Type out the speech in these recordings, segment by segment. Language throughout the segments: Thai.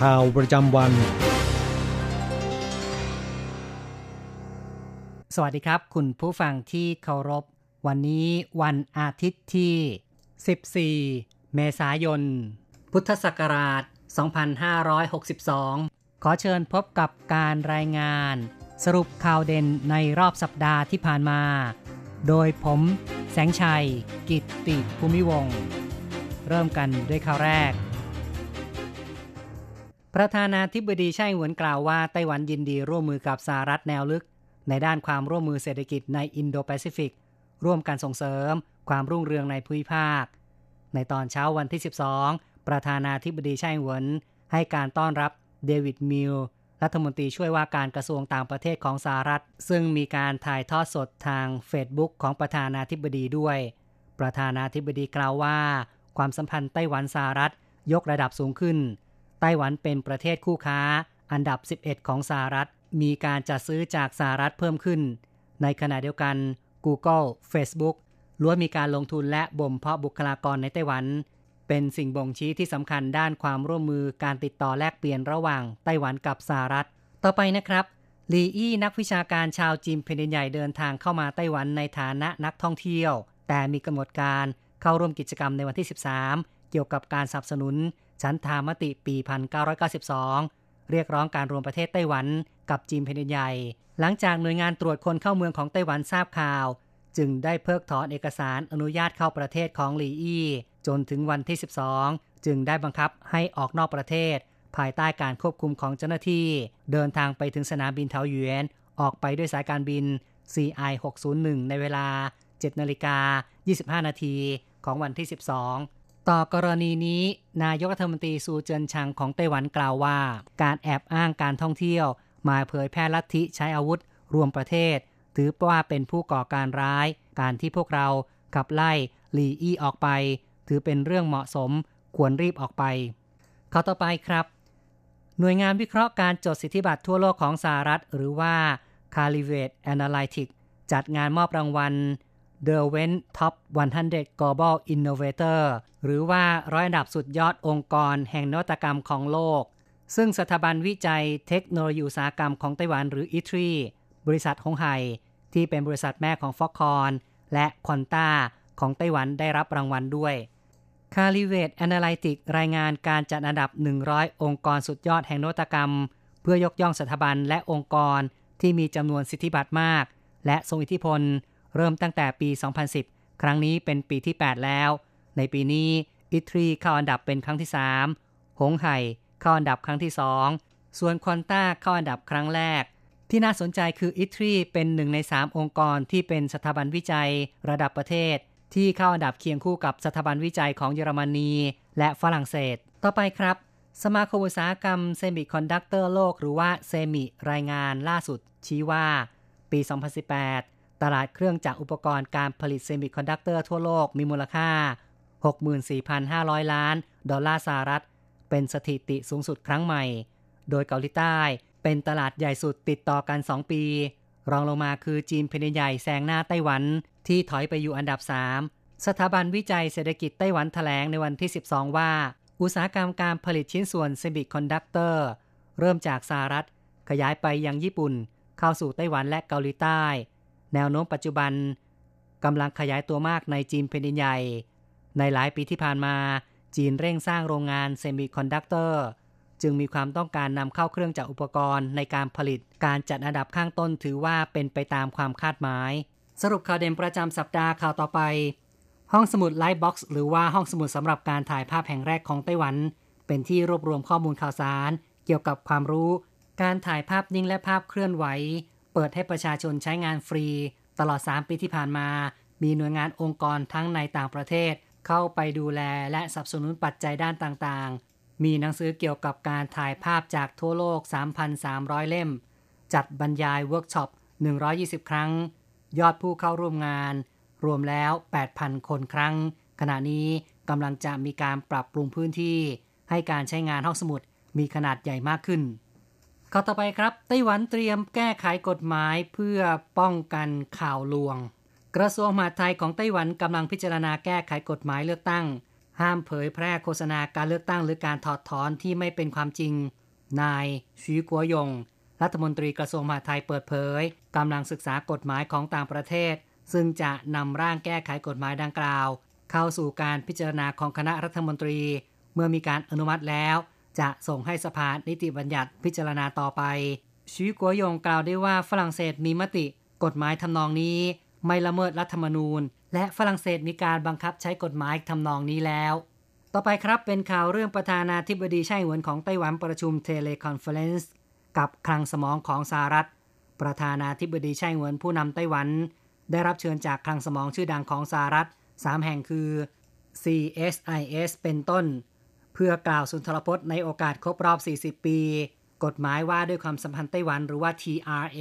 ข่าวประจำวัน สวัสดีครับ คุณผู้ฟังที่เคารพ วันนี้วันอาทิตย์ที่ 14 เมษายน พุทธศักราช 2562 ขอเชิญพบกับการรายงาน สรุปข่าวเด่นในรอบสัปดาห์ที่ผ่านมา โดยผมแสงชัย กิตติภูมิวงศ์เริ่มกันด้วยข่าวแรก ประธานาธิบดีไช่หวนกล่าวว่าไต้หวันยินดีร่วมมือกับสหรัฐแนวลึก ในด้านความร่วมมือเศรษฐกิจในอินโดแปซิฟิก ร่วมกันส่งเสริม ความรุ่งเรืองในภูมิภาค ในตอนเช้าวันที่ 12 ประธานาธิบดีไช่หวน ให้การต้อนรับเดวิดมิลรัฐมนตรีช่วยว่าการกระทรวงต่างประเทศของสหรัฐ ซึ่งมีการถ่ายทอดสดทางเฟซบุ๊กของประธานาธิบดีด้วย ประธานาธิบดีกล่าวว่า ความสัมพันธ์ไต้หวันสหรัฐยกระดับสูงขึ้น ไต้หวันเป็นประเทศคู่ค้า อันดับ 11 ของสหรัฐ มีการจัดซื้อจากสหรัฐเพิ่มขึ้น ในขณะเดียวกัน Google Facebook ล้วนมีการลงทุนและบ่มเพาะบุคลากรในไต้หวัน เป็นสิ่งบ่งชี้ที่สำคัญด้านความร่วมมือการติดต่อแลกเปลี่ยนระหว่างไต้หวันกับสหรัฐ ต่อไปนะครับลีอี้นักวิชาการชาวจีนแผ่นใหญ่เดินทางเข้ามาไต้หวันในฐานะนักท่องเที่ยว แต่มีกำหนดการเข้าร่วมกิจกรรมในวันที่ 13 เกี่ยวกับการสนับสนุน ฉันทามติปี 1992 เรียกร้องการรวมประเทศไต้หวันกับจีนแผ่นดินใหญ่ หลังจากหน่วยงานตรวจคนเข้าเมืองของไต้หวันทราบข่าว จึงได้เพิกถอนเอกสารอนุญาตเข้าประเทศของหลีอี้จนถึงวันที่ 12 จึงได้บังคับให้ออกนอกประเทศ ภายใต้การควบคุมของเจ้าหน้าที่ เดินทางไปถึงสนามบินเทาหยวนออกไปด้วยสายการบิน CI 601ในเวลา 7นาฬิกา25 นาทีของวันที่ 12 ต่อกรณีนี้นายกรัฐมนตรีซูเจินชังของไต้หวันกล่าวว่า การแอบอ้างการท่องเที่ยว มาเผยแพร่ลัทธิใช้อาวุธ รวมประเทศ ถือว่าเป็นผู้ก่อการร้าย การที่พวกเราขับไล่หลีอี้ออกไป ถือเป็นเรื่องเหมาะสม ควรรีบออกไปข้อต่อไปครับ หน่วยงานวิเคราะห์การจดสิทธิบัตรทั่วโลกของสหรัฐ หรือว่า c a l i v a t e Analytics จัดงานมอบรางวัล The Wen Top 100 Global Innovator หรือว่าร้อยอันดับสุดยอดองค์กรแห่งนวัตกรรมของโลก ซึ่งสถาบันวิจัยเทคโนโลยีอุตสาหกรรมของไต้หวันหรือ ITRI บริษัทฮงไห่ที่เป็นบริษัทแม่ของฟอกคอนและควอนต้าของไต้หวันได้รับรางวัลด้วย c a l i v a t e Analytic รายงานการจัดอันดับ 100 องค์กรสุดยอดแห่งนวัตกรรม เพื่อยกย่องสถาบันและองค์กรที่มีจำนวนสิทธิบัตรมาก และทรงอิทธิพล เริ่มตั้งแต่ปี 2010 ครั้งนี้เป็นปีที่ 8 แล้ว ในปีนี้อิตรีเข้าอันดับเป็นครั้งที่ 3 หงไห่เข้าอันดับครั้งที่ 2 ส่วนควอนต้าเข้าอันดับครั้งแรก ที่น่าสนใจคือ ITRI เป็นหนึ่งใน 3 องค์กรที่เป็นสถาบันวิจัยระดับประเทศ ที่เข้าอันดับเคียงคู่กับสถาบันวิจัยของเยอรมนีและฝรั่งเศส ต่อไปครับ สมาคมอุตสาหกรรมเซมิคอนดักเตอร์โลกหรือว่า SEMI รายงานล่าสุดชี้ว่า ปี 2018 ตลาดเครื่องจักรอุปกรณ์การผลิตเซมิคอนดักเตอร์ทั่วโลกมีมูลค่า 64,500 ล้าน ดอลลาร์สหรัฐ เป็นสถิติสูงสุดครั้งใหม่ โดยเกาหลีใต้เป็นตลาดใหญ่สุดติดต่อกัน 2 ปี รองลงมาคือจีนแผ่นดินใหญ่แซงหน้าไต้หวัน ที่ถอยไปอยู่อันดับ 3 สถาบันวิจัยเศรษฐกิจไต้หวันแถลงในวันที่ 12 ว่า อุตสาหกรรมการผลิตชิ้นส่วนเซมิคอนดักเตอร์เริ่มจากสหรัฐ ขยายไปยังญี่ปุ่น เข้าสู่ไต้หวันและเกาหลีใต้ แนวโน้มปัจจุบันกำลังขยายตัวมากในจีนแผ่นดินใหญ่ ในหลายปีที่ผ่านมาจีนเร่งสร้างโรงงานเซมิคอนดักเตอร์จึงมีความต้องการนำเข้าเครื่องจักรอุปกรณ์ในการผลิต การจัดอันดับข้างต้นถือว่าเป็นไปตามความคาดหมาย สรุปข่าวเด่นประจำสัปดาห์ข่าวต่อไป ห้องสมุด Lightbox หรือว่าห้องสมุดสำหรับการถ่ายภาพแห่งแรกของไต้หวัน เป็นที่รวบรวมข้อมูลข่าวสาร เกี่ยวกับความรู้ การถ่ายภาพนิ่งและภาพเคลื่อนไหว เปิดให้ประชาชนใช้งานฟรี ตลอด 3 ปีที่ผ่านมา มีหน่วยงานองค์กรทั้งในต่างประเทศ เข้าไปดูแลและสนับสนุนปัจจัยด้านต่างๆ มีหนังสือเกี่ยวกับการถ่ายภาพจากทั่วโลก 3,300 เล่ม จัดบรรยายเวิร์กช็อป 120 ครั้ง ยอดผู้เข้าร่วมงาน รวมแล้ว 8,000 คนครั้ง ขณะนี้กำลังจะมีการปรับปรุงพื้นที่ ให้การใช้งานห้องสมุดมีขนาดใหญ่มากขึ้น ข้อต่อไปครับ ไต้หวันเตรียมแก้ไขกฎหมายเพื่อป้องกันข่าวลวง กระทรวงมหาดไทยของไต้หวันกำลังพิจารณาแก้ไขกฎหมายเลือกตั้ง ห้ามเผยแพร่โฆษณาการเลือกตั้งหรือการถอดถอนที่ไม่เป็นความจริง นายชีกัวยง รัฐมนตรีกระทรวงมหาดไทยเปิดเผยกำลังศึกษากฎหมายของต่างประเทศ ซึ่งจะนำร่างแก้ไขกฎหมายดังกล่าว เข้าสู่การพิจารณาของคณะรัฐมนตรี เมื่อมีการอนุมัติแล้ว จะส่งให้สภานิติบัญญัติพิจารณาต่อไปชีกัวยงกล่าวได้ว่าฝรั่งเศสมีมติ กฎหมายทำนองนี้ ไม่ละเมิดรัฐธรรมนูญ และฝรั่งเศสมีการบังคับใช้กฎหมายทำนองนี้แล้ว ต่อไปครับเป็นข่าวเรื่องประธานาธิบดีไช่อิงเหวินของไต้หวันประชุม teleconference กับคลังสมองของสหรัฐ ประธานาธิบดีไช่อิงเหวินผู้นำไต้หวัน ได้รับเชิญจากคลังสมองชื่อดังของสหรัฐ3แห่งคือ CSIS เป็นต้น พื่อกล่าวสุนทรพจน์ในโอกาสครบรอบ 40 ปี กฎหมายว่าด้วยความสัมพันธ์ไต้หวันหรือว่า TRA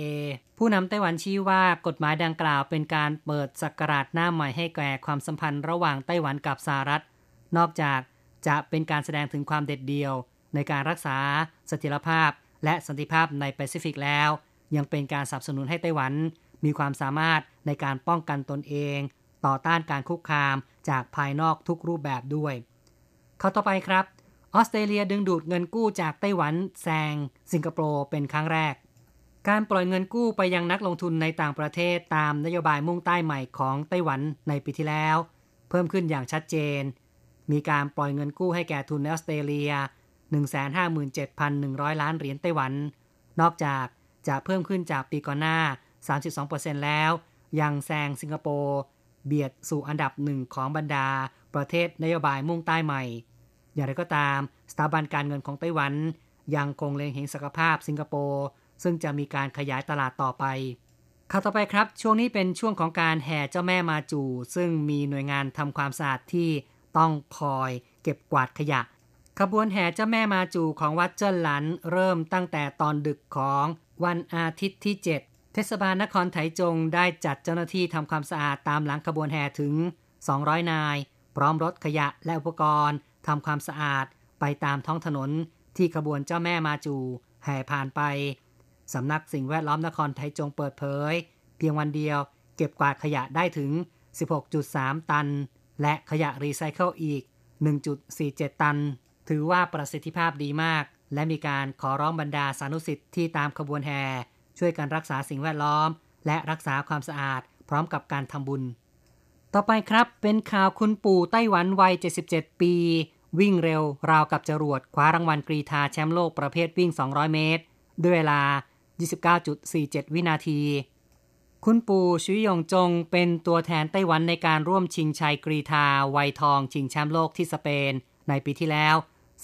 ผู้นำไต้หวันชี้ว่ากฎหมายดังกล่าวเป็นการเปิดสกราชหน้าใหม่ให้แก่ความสัมพันธ์ระหว่างไต้หวันกับสหรัฐ นอกจากจะเป็นการแสดงถึงความเด็ดเดี่ยว ในการรักษาเสถียรภาพ และสันติภาพในแปซิฟิกแล้ว ยังเป็นการสนับสนุนให้ไต้หวัน มีความสามารถในการป้องกันตนเอง ต่อต้านการคุกคามจากภายนอกทุกรูปแบบด้วย ข้าต่อไปครับ ออสเตรเลียดึงดูดเงินกู้จากไต้หวันแซงสิงคโปร์เป็นครั้งแรก การปล่อยเงินกู้ไปยังนักลงทุนในต่างประเทศตามนโยบายมุ่งใต้ใหม่ของไต้หวันในปีที่แล้ว เพิ่มขึ้นอย่างชัดเจน มีการปล่อยเงินกู้ให้แก่ทุนในออสเตรเลีย 157,100 ล้านเหรียญไต้หวัน นอกจากจะเพิ่มขึ้นจากปีก่อนหน้า 32%แล้ว ยังแซงสิงคโปร์เบียดสู่อันดับหนึ่งของบรรดา ประเทศนโยบายมุ่งใต้ใหม่ อย่างไรก็ตาม สถาบันการเงินของไต้หวัน ยังคงเล็งเห็นศักยภาพสิงคโปร์ ซึ่งจะมีการขยายตลาดต่อไปข่าวต่อไปครับ ช่วงนี้เป็นช่วงของการแห่เจ้าแม่มาจูซึ่งมีหน่วยงานทำความสะอาดที่ต้องคอยเก็บกวาดขยะ ขบวนแห่เจ้าแม่มาจูของวัดเจิ้นหลัน เริ่มตั้งแต่ตอนดึกของวันอาทิตย์ที่ 7 เทศบาลนครไถจงได้จัดเจ้าหน้าที่ทำความสะอาดตามหลังขบวนแห่ถึง 200 นาย ร้อมรถขยะและอุปกรณ์ทำความสะอาดไปตามท้องถนนที่ขบวนเจ้าแม่มาจูแห่ผ่านไป สำนักสิ่งแวดล้อมนครไทจงเปิดเผย เพียงวันเดียวเก็บกวาดขยะได้ถึง 16.3 ตัน และขยะรีไซเคิลอีก 1.47 ตัน ถือว่าประสิทธิภาพดีมาก และมีการขอร้องบรรดาสานุสิทธิ์ที่ตามขบวนแห่ช่วยกันรักษาสิ่งแวดล้อม และรักษาความสะอาดพร้อมกับการทำบุญ ต่อไปครับเป็นข่าวคุณปู่ไต้หวันวัย 77 ปี วิ่งเร็วราวกับจรวดคว้ารางวัลกรีธาแชมป์โลกประเภทวิ่ง 200 เมตร ด้วยเวลา 29.47 วินาที คุณปู่ชุยยงจงเป็นตัวแทนไต้หวันในการร่วมชิงชัยกรีธาวัยทองชิงแชมป์โลกที่สเปน ในปีที่แล้ว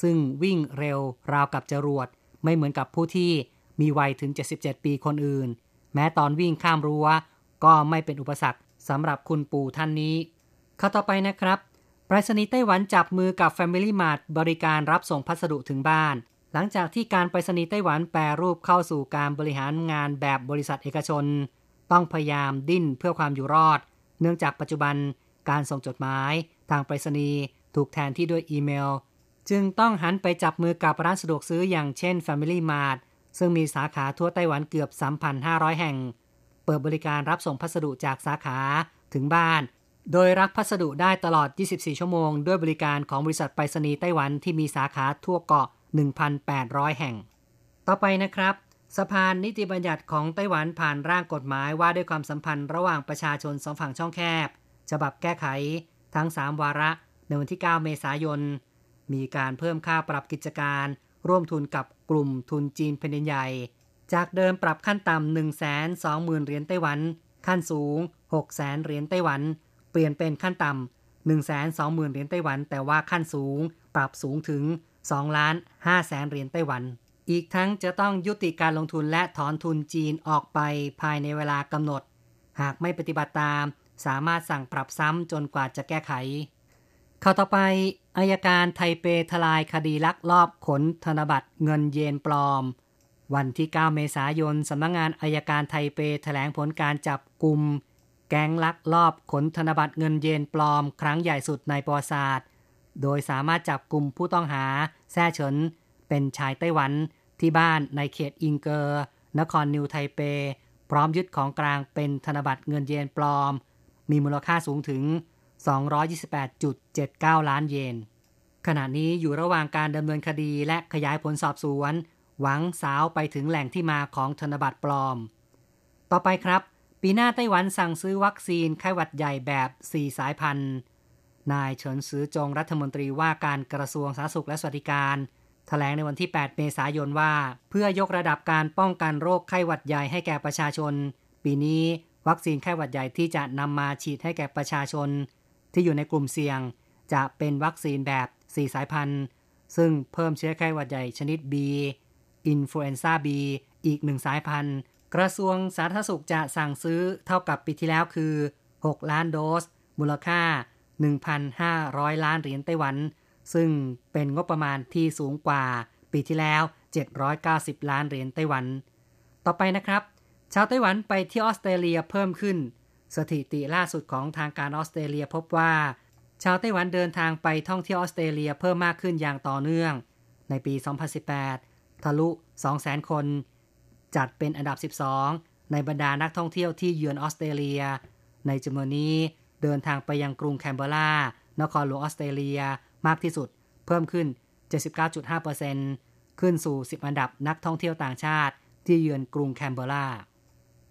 ซึ่งวิ่งเร็วราวกับจรวด ไม่เหมือนกับผู้ที่มีวัยถึง 77 ปีคนอื่น แม้ตอนวิ่งข้ามรั้วก็ไม่เป็นอุปสรรค สำหรับคุณปู่ท่านนี้ข้าต่อไปนะครับไปรษณีย์ไต้หวันจับมือกับ Family Mart บริการรับส่งพัสดุถึงบ้าน หลังจากที่การไปรษณีย์ไต้หวันแปรรูปเข้าสู่การบริหารงานแบบบริษัทเอกชน ต้องพยายามดิ้นเพื่อความอยู่รอด เนื่องจากปัจจุบันการส่งจดหมาย ทางไปรษณีย์ถูกแทนที่ด้วยอีเมล จึงต้องหันไปจับมือกับร้านสะดวกซื้ออย่างเช่น Family Mart ซึ่งมีสาขาทั่วไต้หวันเกือบ 3,500 แห่ง เปิดบริการรับส่งพัสดุจากสาขาถึงบ้าน โดยรับพัสดุได้ตลอด 24 ชั่วโมง ด้วยบริการของบริษัทไปรษณีย์ไต้หวันที่มีสาขาทั่วเกาะ 1,800 แห่ง ต่อไปนะครับสภานิติบัญญัติของไต้หวันผ่านร่างกฎหมายว่าด้วยความสัมพันธ์ระหว่างประชาชนสองฝั่งช่องแคบ ฉบับแก้ไข ทั้ง 3 วาระในวันที่ 9 เมษายน มีการเพิ่มค่าปรับกิจการ ร่วมทุนกับกลุ่มทุนจีนแผ่นดินใหญ่ จากเดิมปรับขั้นต่ำ1 2 0 0 0 0เหรียญไต้หวัน ขั้นสูง 6 0 0 0 0เหรียญไต้หวัน เปลี่ยนเป็นขั้นต่ำ1 2 0 0 0 0เหรียญไต้หวัน แต่ว่าขั้นสูง ปรับสูงถึง2ล้าน5แสนเหรียญไต้หวัน อีกทั้งจะต้องยุติการลงทุนและถอนทุนจีนออกไปภายในเวลากำหนด หากไม่ปฏิบัติตาม สามารถสั่งปรับซ้ำจนกว่าจะแก้ไขข่าวต่อไปอายการไทเปทลายคดีลักลอบขนธนบัตรเงินเยนปลอม วันที่ 9 เมษายน สำนักงงานอายการไทเปแถลงผลการจับกลุ่มแก๊งลักลอบขนธนบัตรเงินเยนปลอม ครั้งใหญ่สุดในประวัติศาสตร์ โดยสามารถจับกลุ่มผู้ต้องหา แซ่เฉิน เป็นชายไต้หวันที่บ้านในเขตอิงเกอร์ นครนิวไทเป พร้อมยึดของกลางเป็นธนบัตรเงินเยนปลอม มีมูลค่าสูงถึง 228.79 ล้านเยน ขณะนี้อยู่ระหว่างการดำเนินคดีและขยายผลสอบสวน หวังสาวไปถึงแหล่งที่มาของธนบัตรปลอม ต่อไปครับ ปีหน้าไต้หวันสั่งซื้อวัคซีนไข้หวัดใหญ่แบบ 4 สายพันธุ์ นายเฉินซือจงรัฐมนตรีว่าการกระทรวงสาธารณสุขและสวัสดิการถแถลงในวันที่ 8 เมษายนว่า เพื่อยกระดับการป้องกันโรคไข้หวัดใหญ่ให้แก่ประชาชน ปีนี้วัคซีนไข้หวัดใหญ่ที่จะนำมาฉีดให้แก่ประชาชน ที่อยู่ในกลุ่มเสี่ยง จะเป็นวัคซีนแบบ 4 สายพันธุ์ ซึ่งเพิ่มเชื้อไข้หวัดใหญ่ชนิด B influenza B อีกหนึ่งสายพันธุ์ กระทรวงสาธารณสุขจะสั่งซื้อเท่ากับปีที่แล้วคือ 6 ล้านโดส มูลค่า 1,500 ล้านเหรียญไต้หวัน ซึ่งเป็นงบประมาณที่สูงกว่าปีที่แล้ว 790 ล้านเหรียญไต้หวัน ต่อไปนะครับ ชาวไต้หวันไปที่ออสเตรเลียเพิ่มขึ้น สถิติล่าสุดของทางการออสเตรเลียพบว่า ชาวไต้หวันเดินทางไปท่องเที่ยวออสเตรเลียเพิ่มมากขึ้นอย่างต่อเนื่อง ในปี 2018 ทะลุ 200,000 คน จัดเป็นอันดับ 12 ในบรรดานักท่องเที่ยวที่เยือนออสเตรเลีย ในจำนวนนี้เดินทางไปยังกรุงแคนเบรานครหลวงออสเตรเลียมากที่สุด เพิ่มขึ้น 79.5%ขึ้นสู่ 10 อันดับนักท่องเที่ยวต่างชาติที่เยือนกรุงแคนเบรา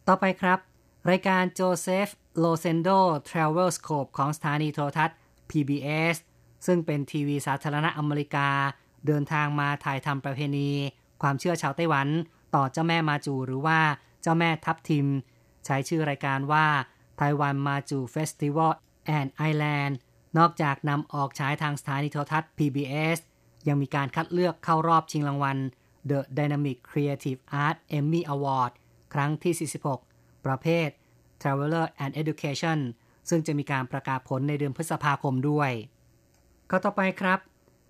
ต่อไปครับ รายการ Joseph Rosendo's Travelscope ของสถานีโทรทัศน์ PBS ซึ่งเป็นทีวีสาธารณะอเมริกา เดินทางมาถ่ายทำประเพณี ความเชื่อชาวไต้หวัน ต่อเจ้าแม่มาจูหรือว่าเจ้าแม่ทับทิม ใช้ชื่อรายการว่า Taiwan Mazu Festival and Island นอกจากนำออกฉายทางสถานีโทรทัศน์ PBS ยังมีการคัดเลือกเข้ารอบชิงรางวัล The Dynamic Creative Art Emmy Award ครั้งที่ 46 ประเภท Traveler and Education ซึ่งจะมีการประกาศผลในเดือนพฤษภาคมด้วย ข้อต่อไปครับ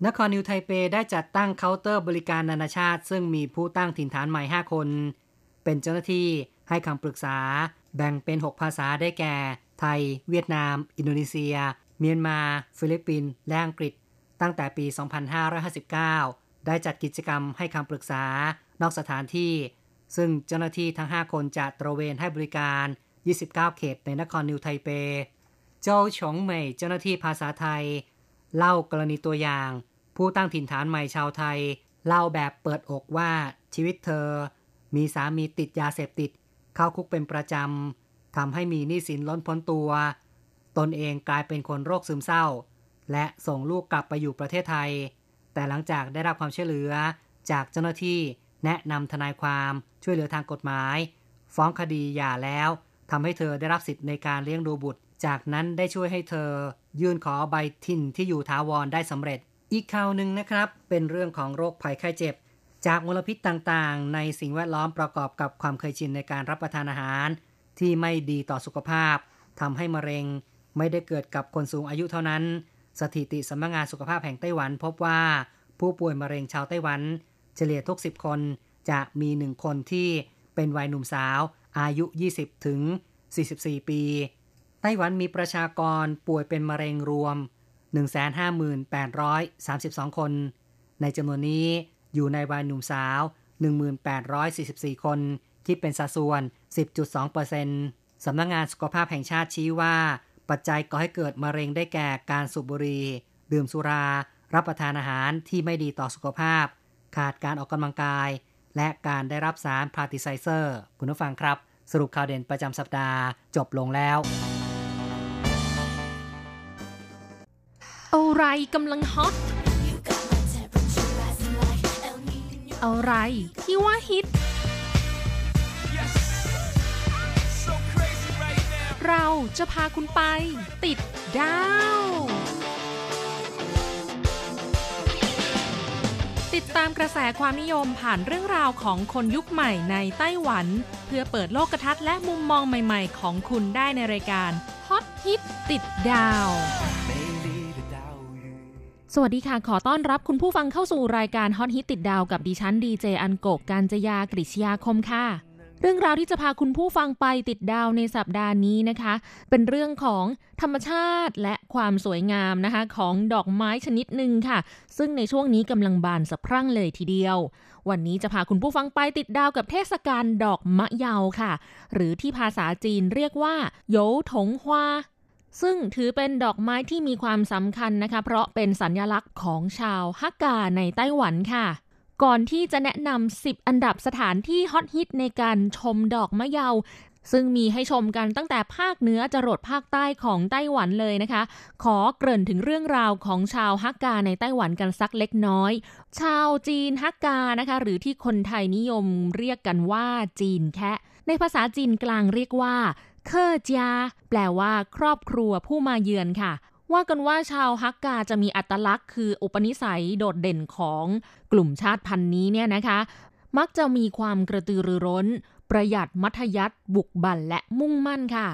นครนิวไทเปได้จัดตั้งเคาน์เตอร์บริการนานาชาติ ซึ่งมีผู้ตั้งถิ่นฐานใหม่ 5 คน เป็นเจ้าหน้าที่ให้คำปรึกษา แบ่งเป็น 6 ภาษาได้แก่ ไทย เวียดนาม อินโดนีเซีย เมียนมา ฟิลิปปินส์และอังกฤษ ตั้งแต่ปี 2559 ได้จัดกิจกรรมให้คำปรึกษานอกสถานที่ ซึ่งเจ้าหน้าที่ทั้ง 5 คนจะตระเวนให้บริการ 29 เขตในนครนิวไทเป เจ้าฉงเหมยเจ้าหน้าที่ภาษาไทย เล่ากรณีตัวอย่าง ผู้ตั้งถิ่นฐานใหม่ชาวไทย เล่าแบบเปิดอกว่าชีวิตเธอ มีสามีติดยาเสพติด เข้าคุกเป็นประจำทำให้มีหนี้สินล้นพ้นตัว ตนเองกลายเป็นคนโรคซึมเศร้า และส่งลูกกลับไปอยู่ประเทศไทย แต่หลังจากได้รับความช่วยเหลือจากเจ้าหน้าที่แนะนำทนายความช่วยเหลือทางกฎหมาย ฟ้องคดีหย่าแล้วทำให้เธอได้รับสิทธิ์ในการเลี้ยงดูบุตร จากนั้นได้ช่วยให้เธอ ยื่นขอใบทินที่อยู่ทาวรได้สำเร็จ อีกข่าวหนึ่งนะครับ เป็นเรื่องของโรคภัยไข้เจ็บ จากมลพิษต่างๆ ในสิ่งแวดล้อมประกอบกับความเคยชินในการรับประทานอาหาร ที่ไม่ดีต่อสุขภาพทำให้มะเร็ง ไม่ได้เกิดกับคนสูงอายุเท่านั้น สถิติสำนักงงานสุขภาพแห่งไต้หวัน พบว่าผู้ป่วยมะเร็งชาวไต้หวัน เฉลี่ยทุก 10 คนจะมีหนึ่งคนที่เป็นวัยหนุ่มสาว อายุ 20 ถึง 44 ปี ไต้หวันมีประชากรป่วยเป็นมะเร็งรวม 158,832 คน ในจำนวนนี้อยู่ในวัยหนุ่มสาว 1844 คน คิดเป็นสัดส่วน 10.2%สำนักงงานสุขภาพแห่งชาติชี้ว่า ปัจจัยก่อให้เกิดมะเร็งได้แก่การสูบบุหรี่ ดื่มสุรา รับประทานอาหารที่ไม่ดีต่อสุขภาพ ขาดการออกกำลังกาย และการได้รับสารพาร์ติไซเซอร์ คุณผู้ฟังครับ สรุปข่าวเด่นประจำสัปดาห์จบลงแล้ว อะไรกำลังฮอต อะไรที่ว่าฮิต เราจะพาคุณไป ติดดาว ติดตามกระแสความนิยมผ่านเรื่องราวของคนยุคใหม่ในไต้หวัน เพื่อเปิดโลกทัศน์และมุมมองใหม่ ๆ ของคุณได้ในรายการฮอตฮิตติดดาว สวัสดีค่ะ ขอต้อนรับคุณผู้ฟังเข้าสู่รายการฮอตฮิตติดดาวกับดิฉันดีเจอันโกกการจยากริชยาคมค่ะ เรื่องราวที่จะพาคุณผู้ฟังไปติดดาวในสัปดาห์นี้นะคะ เป็นเรื่องของธรรมชาติและความสวยงามนะคะ ของดอกไม้ชนิดหนึ่งค่ะ ซึ่งในช่วงนี้กำลังบานสะพรั่งเลยทีเดียว วันนี้จะพาคุณผู้ฟังไปติดดาวกับเทศกาลดอกมะเยาค่ะ หรือที่ภาษาจีนเรียกว่าโยถงฮวา ซึ่งถือเป็นดอกไม้ที่มีความสำคัญนะคะ เพราะเป็นสัญญลักษณ์ของชาวฮักกาในไต้หวันค่ะ ก่อนที่จะแนะนำ 10 อันดับสถานที่ฮอตฮิตในการชมดอกมะเยาซึ่งมีให้ชมกันตั้งแต่ภาคเหนือจรดภาคใต้ของไต้หวันเลยนะคะ ขอเกริ่นถึงเรื่องราวของชาวฮักกาในไต้หวันกันสักเล็กน้อย ชาวจีนฮักกานะคะ หรือที่คนไทยนิยมเรียกกันว่าจีนแคะ ในภาษาจีนกลางเรียกว่า เคอร์จาแปลว่า ครอบครัวผู้มาเยือนค่ะ ว่ากันว่าชาวฮักกาจะมีอัตลักษณ์ คืออุปนิสัยโดดเด่นของกลุ่มชาติพันธุ์นี้เนี่ยนะคะ มักจะมีความกระตือรือร้น ประหยัดมัธยัติบุกบันและมุ่งมั่นค่ะ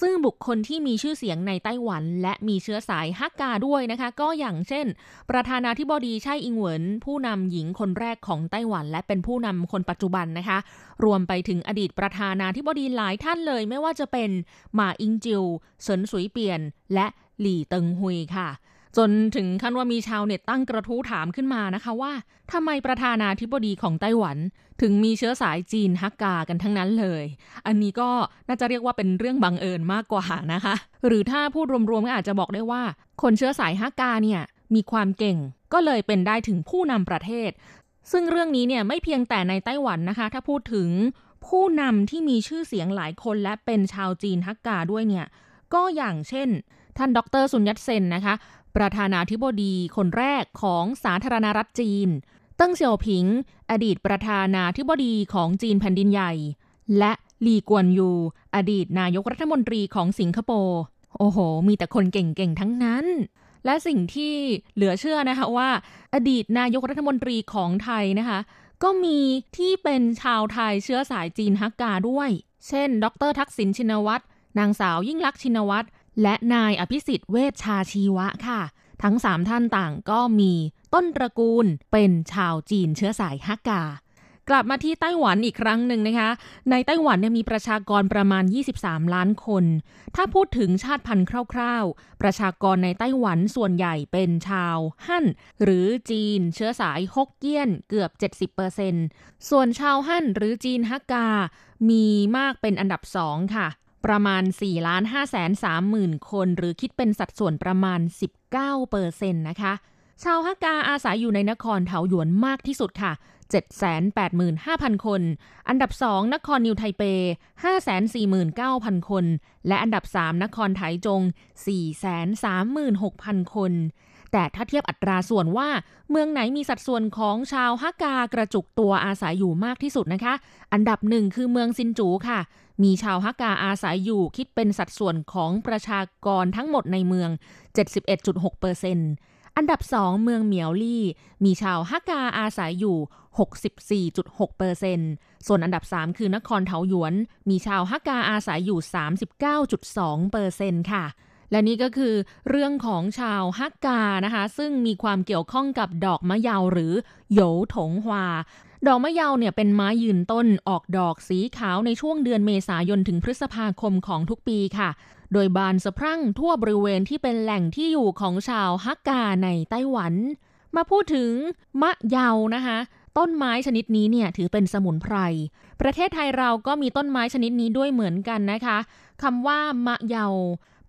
ซึ่งบุคคลที่มีชื่อเสียงในไต้หวัน และมีเชื้อสายฮักกาด้วยนะคะ ก็อย่างเช่น ประธานาธิบดีไช่อิงเหวินผู้นำหญิงคนแรกของไต้หวัน และเป็นผู้นำคนปัจจุบันนะคะ รวมไปถึงอดีตประธานาธิบดีหลายท่านเลย ไม่ว่าจะเป็นหมาอิงจิวเฉินสุยเปียน และหลี่เติงฮุยค่ะ จนถึงขั้นว่ามีชาวเน็ตตั้งกระทู้ถามขึ้นมานะคะว่าทำไมประธานาธิบดีของไต้หวัน ถึงมีเชื้อสายจีนฮักกากันทั้งนั้นเลย อันนี้ก็น่าจะเรียกว่าเป็นเรื่องบังเอิญมากกว่านะคะ หรือถ้าพูดรวมๆก็อาจจะบอกได้ว่า คนเชื้อสายฮักกาเนี่ยมีความเก่ง ก็เลยเป็นได้ถึงผู้นำประเทศ ซึ่งเรื่องนี้เนี่ยไม่เพียงแต่ในไต้หวันนะคะ ถ้าพูดถึงผู้นำที่มีชื่อเสียงหลายคนและเป็นชาวจีนฮักกาด้วยเนี่ยก็อย่างเช่น ท่านดรซุนยัตเซนนะคะ ประธานาธิบดีคนแรกของสาธารณรัฐจีน เติ้งเสี่ยวผิง อดีตประธานาธิบดีของจีนแผ่นดินใหญ่ และลีกวนยู อดีตนายกรัฐมนตรีของสิงคโปร์ โอ้โห มีแต่คนเก่งๆ ทั้งนั้น และสิ่งที่เหลือเชื่อนะคะว่า อดีตนายกรัฐมนตรีของไทยนะคะ ก็มีที่เป็นชาวไทยเชื้อสายจีนฮักกาด้วย เช่น ดรทักษิณชินวัตร นางสาวยิ่งลักษณ์ชินวัตร และนายอภิสิทธิ์เวชชาชีวะค่ะ ทั้งสามท่านต่างก็มีต้นตระกูลเป็นชาวจีนเชื้อสายฮักกา กลับมาที่ไต้หวันอีกครั้งหนึ่งนะคะ ในไต้หวันเนี่ยมีประชากรประมาณ 23 ล้านคน ถ้าพูดถึงชาติพันธุ์คร่าวๆ ประชากรในไต้หวันส่วนใหญ่เป็นชาวฮั่น หรือจีนเชื้อสายฮกเกี้ยนเกือบ 70%ส่วนชาวฮั่นหรือจีนฮักกา มีมากเป็นอันดับสองค่ะ ประมาณ 4 ล้าน5แสน3หมื่นคน หรือคิดเป็นสัดส่วนประมาณ 19เปอร์เซ็นต์นะคะ ชาวฮักกาอาศัยอยู่ในนครเถาหยวนมากที่สุดค่ะ 785,000 คน อันดับ 2 นครนิวไทเป 549,000 คน และอันดับ 3 นครไถจง 436,000 คน แต่ถ้าเทียบอัตราส่วนว่า เมืองไหนมีสัดส่วนของชาวฮักกากระจุกตัวอาศัยอยู่มากที่สุดนะคะ อันดับหนึ่งคือเมืองซินจูค่ะ มีชาวฮักกาอาศัยอยู่คิดเป็นสัดส่วนของประชากรทั้งหมดในเมือง 71.6%อันดับ 2 เมืองเหมียวลี่ มีชาวฮักกาอาศัยอยู่ 64.6%เปอร์เซนส่วนอันดับ 3 คือนครเทาหยวน มีชาวฮักกาอาศัยอยู่ 39.2%เปอร์เซนค่ะ และนี่ก็คือเรื่องของชาวฮักกานะคะ ซึ่งมีความเกี่ยวข้องกับดอกมะยาวหรือโหยถงฮวาดอกมะยาวเนี่ยเป็นไม้ยืนต้นออกดอกสีขาวในช่วงเดือนเมษายนถึงพฤษภาคมของทุกปีค่ะ โดยบานสะพรั่งทั่วบริเวณที่เป็นแหล่งที่อยู่ของชาวฮักกาในไต้หวัน มาพูดถึงมะยาวนะคะต้นไม้ชนิดนี้เนี่ยถือเป็นสมุนไพร ประเทศไทยเราก็มีต้นไม้ชนิดนี้ด้วยเหมือนกันนะคะคำว่ามะเยา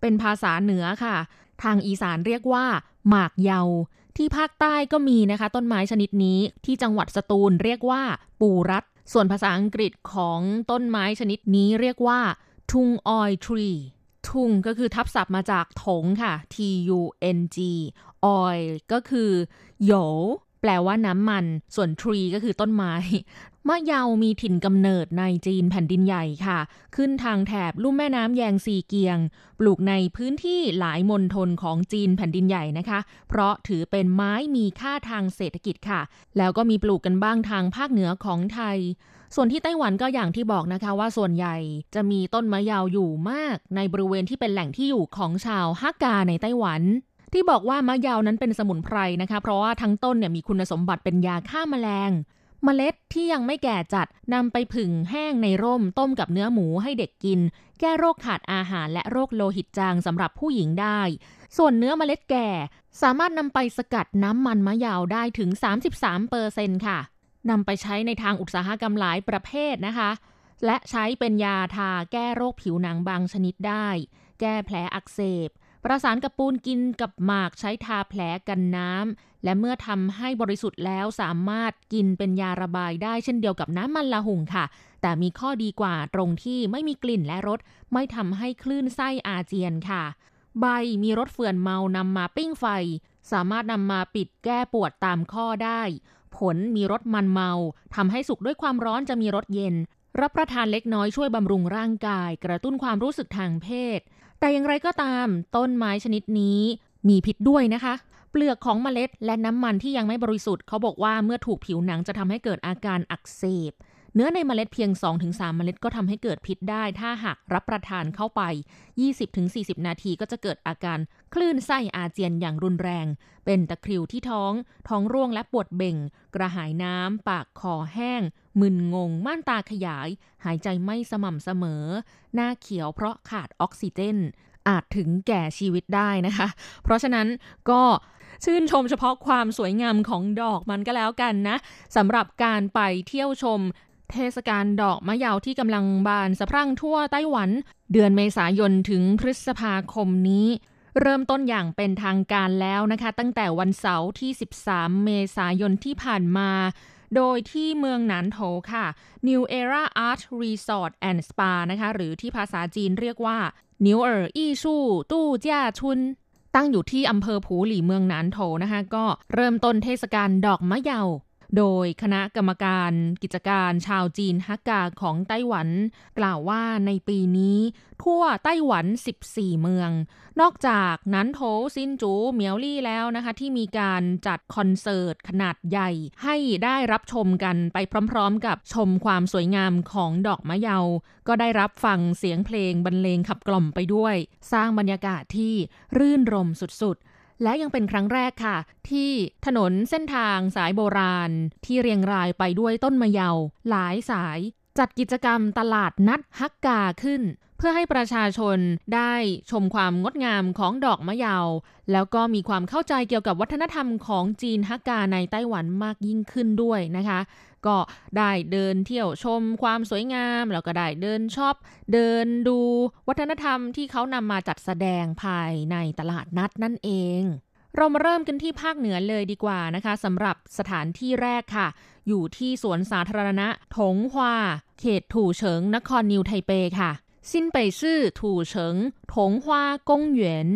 เป็นภาษาเหนือค่ะ ทางอีสานเรียกว่า หมากเยา ที่ภาคใต้ก็มีนะคะ ต้นไม้ชนิดนี้ที่จังหวัดสตูลเรียกว่า ปูรัดส่วนภาษาอังกฤษของต้นไม้ชนิดนี้เรียกว่า ทุงออยทรีทุงก็คือทับศัพท์มาจากถงค่ะ T U N G ออยก็คือโหยแปลว่าน้ำมัน ส่วน tree ก็คือต้นไม้ มะเยามีถิ่นกำเนิดในจีนแผ่นดินใหญ่ค่ะ ขึ้นทางแถบลุ่มแม่น้ำแยงซีเกียง ปลูกในพื้นที่หลายมณฑลของจีนแผ่นดินใหญ่นะคะ เพราะถือเป็นไม้มีค่าทางเศรษฐกิจค่ะ แล้วก็มีปลูกกันบ้างทางภาคเหนือของไทย ส่วนที่ไต้หวันก็อย่างที่บอกนะคะว่าส่วนใหญ่จะมีต้นมะยาวอยู่มาก ในบริเวณที่เป็นแหล่งที่อยู่ของชาวฮักกาในไต้หวันที่บอกว่ามะยาวนั้นเป็นสมุนไพรนะคะ เพราะว่าทั้งต้นเนี่ยมีคุณสมบัติเป็นยาฆ่าแมลง เมล็ดที่ยังไม่แก่จัดนำไปผึ่งแห้งในร่มต้มกับเนื้อหมูให้เด็กกิน แก้โรคขาดอาหารและโรคโลหิตจางสำหรับผู้หญิงได้ ส่วนเนื้อเมล็ดแก่ สามารถนำไปสกัดน้ำมันมะยาวได้ถึง 33เปอร์เซ็นค่ะนำไปใช้ในทางอุตสาหกรรมหลายประเภทนะคะ และใช้เป็นยาทาแก้โรคผิวหนังบางชนิดได้ แก้แผลอักเสบ ประสานกับปูนกินกับหมากใช้ทาแผลกันน้ำ และเมื่อทำให้บริสุทธิ์แล้วสามารถกินเป็นยาระบายได้เช่นเดียวกับน้ำมันละหุ่งค่ะ แต่มีข้อดีกว่าตรงที่ไม่มีกลิ่นและรสไม่ทำให้คลื่นไส้อาเจียนค่ะ ใบมีรสเฟื่อนเมานำมาปิ้งไฟ สามารถนำมาปิดแก้ปวดตามข้อได้ ผลมีรสมันเมาทำให้สุกด้วยความร้อนจะมีรสเย็น รับประทานเล็กน้อยช่วยบำรุงร่างกาย กระตุ้นความรู้สึกทางเพศ แต่อย่างไรก็ตาม ต้นไม้ชนิดนี้มีพิษด้วยนะคะ เปลือกของเมล็ดและน้ำมันที่ยังไม่บริสุทธิ์เขาบอกว่าเมื่อถูกผิวหนังจะทำให้เกิดอาการอักเสบ เนื้อในเมล็ดเพียง 2-3 เมล็ดก็ทำให้เกิดพิษได้ ถ้าหากรับประทานเข้าไป 20-40 นาทีก็จะเกิดอาการคลื่นไส้อาเจียนอย่างรุนแรง เป็นตะคริวที่ท้อง ท้องร่วงและปวดเบ่ง กระหายน้ำ ปากคอแห้ง มึนงง ม่านตาขยาย หายใจไม่สม่ำเสมอ หน้าเขียวเพราะขาดออกซิเจนอาจถึงแก่ชีวิตได้นะคะ เพราะฉะนั้นก็ ชื่นชมเฉพาะความสวยงามของดอกมันก็แล้วกันนะสำหรับการไปเที่ยวชมเทศกาลดอกมะยาวที่กำลังบานสะพรั่งทั่วไต้หวัน เดือนเมษายนถึงพฤษภาคมนี้ เริ่มต้นอย่างเป็นทางการแล้วนะคะ ตั้งแต่วันเสาร์ที่ 13 เมษายนที่ผ่านมา โดยที่เมืองหนานโถค่ะ New Era Art Resort and Spa นะคะ หรือที่ภาษาจีนเรียกว่า New Er อี้สู้ตู้จ้าชุน ตั้งอยู่ที่อำเภอผูหลี่เมืองนานโถนะคะ ก็เริ่มต้นเทศกาลดอกมะเยา โดยคณะกรรมการกิจการชาวจีนฮักกาของไต้หวัน กล่าวว่าในปีนี้ ทั่วไต้หวัน 14 เมือง นอกจากนั้นโถซินจูเหมียวลี่แล้วนะคะ ที่มีการจัดคอนเสิร์ตขนาดใหญ่ ให้ได้รับชมกันไปพร้อมๆ กับชมความสวยงามของดอกมะเยา ก็ได้รับฟังเสียงเพลงบรรเลงขับกล่อมไปด้วย สร้างบรรยากาศที่รื่นรมสุดๆ และยังเป็นครั้งแรกค่ะ ที่ถนนเส้นทางสายโบราณ ที่เรียงรายไปด้วยต้นมะเยาหลายสาย จัดกิจกรรมตลาดนัดฮักกาขึ้น เพื่อให้ประชาชนได้ชมความงดงามของดอกมะเยา แล้วก็มีความเข้าใจเกี่ยวกับวัฒนธรรมของจีนฮักกาในไต้หวันมากยิ่งขึ้นด้วยนะคะ ก็ได้เดินเที่ยวชมความสวยงาม แล้วก็ได้เดินชอบ เดินดูวัฒนธรรมที่เขานำมาจัดแสดงภายในตลาดนัดนั่นเองเรามาเริ่มกันที่ภาคเหนือเลยดีกว่านะคะสำหรับสถานที่แรกค่ะ อยู่ที่สวนสาธารณะถงฮวาเขตถูเฉิงนครนิวไทเปค่ะซินเปซื่อถูเฉิงถงฮวากงเหวียน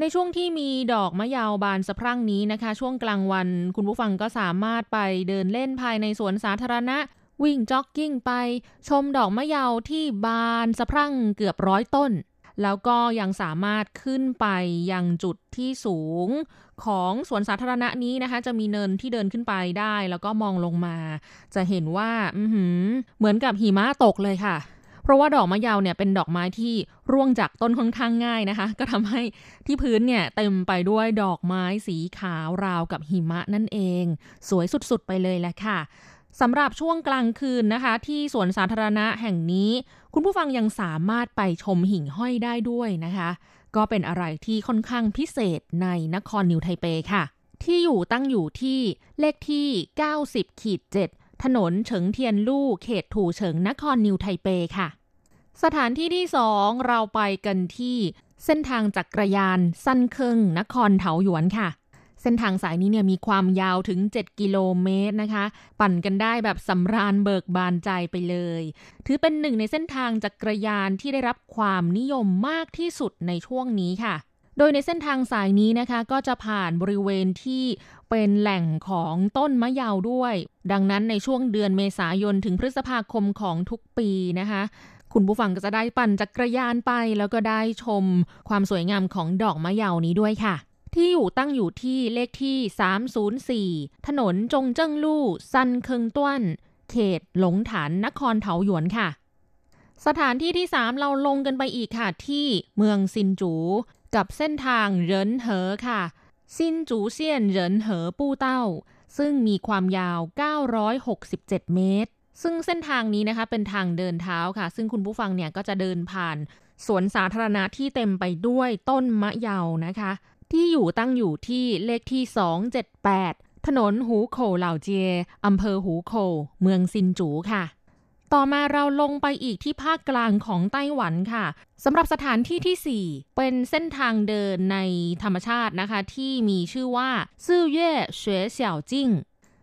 ในช่วงที่มีดอกมะยาวบานสะพรั่งนี้นะคะ ช่วงกลางวัน คุณผู้ฟังก็สามารถไปเดินเล่นภายในสวนสาธารณะ วิ่งจ็อกกิ้งไป ชมดอกมะยาวที่บานสะพรั่งเกือบร้อยต้น แล้วก็ยังสามารถขึ้นไปยังจุดที่สูงของสวนสาธารณะนี้นะคะ จะมีเนินที่เดินขึ้นไปได้ แล้วก็มองลงมา จะเห็นว่าเหมือนกับหิมะตกเลยค่ะ เพราะว่าดอกมะยาวเนี่ยเป็นดอกไม้ที่ร่วงจากต้นค่อนข้างง่ายนะคะ ก็ทำให้ที่พื้นเนี่ยเต็มไปด้วยดอกไม้สีขาวราวกับหิมะนั่นเอง สวยสุดๆไปเลยแหละค่ะสำหรับช่วงกลางคืนนะคะ ที่สวนสาธารณะแห่งนี้ คุณผู้ฟังยังสามารถไปชมหิ่งห้อยได้ด้วยนะคะ ก็เป็นอะไรที่ค่อนข้างพิเศษในนครนิวไทเปค่ะ ที่อยู่ตั้งอยู่ที่เลขที่ 90ขีด7 ถนนเฉิงเทียนลู่เขตถูเฉิงนครนิวไทเปค่ะ สถานที่ที่สองเราไปกันที่เส้นทางจักรยานสั้นเคิงนครเถาหยวนค่ะ เส้นทางสายนี้เนี่ยมีความยาวถึง 7 กิโลเมตรนะคะ ปั่นกันได้แบบสำราญเบิกบานใจไปเลย ถือเป็นหนึ่งในเส้นทางจักรยานที่ได้รับความนิยมมากที่สุดในช่วงนี้ค่ะ โดยในเส้นทางสายนี้นะคะ ก็จะผ่านบริเวณที่เป็นแหล่งของต้นมะยาวด้วย ดังนั้นในช่วงเดือนเมษายนถึงพฤษภาคมของทุกปีนะคะ คุณผู้ฟังก็จะได้ปั่นจักรยานไป แล้วก็ได้ชมความสวยงามของดอกมะยาวนี้ด้วยค่ะที่อยู่ตั้งอยู่ที่เลขที่ 304 ถนนจงเจิ้งลู่ซันเคิงต้วน เขตหลงฐานนครเถาหยวนค่ะ สถานที่ที่ 3 เราลงกันไปอีกค่ะ ที่เมืองซินจู กับเส้นทางเหรินเหอค่ะซินจูเซียนเหรินเหอปู้เต้า ซึ่งมีความยาว 967 เมตร ซึ่งเส้นทางนี้นะคะเป็นทางเดินเท้าค่ะ ซึ่งคุณผู้ฟังเนี่ยก็จะเดินผ่าน สวนสาธารณะที่เต็มไปด้วยต้นมะเยานะคะ ที่อยู่ตั้งอยู่ที่เลขที่ 278 ถนนหูโขเหล่าเจียอำเภอหูโขเมืองซินจูค่ะ ต่อมาเราลงไปอีกที่ภาคกลางของไต้หวันค่ะสำหรับสถานที่ที่ 4 เป็นเส้นทางเดินในธรรมชาตินะคะ ที่มีชื่อว่าซื่อเย่เสวยเสี่ยวจิ้ง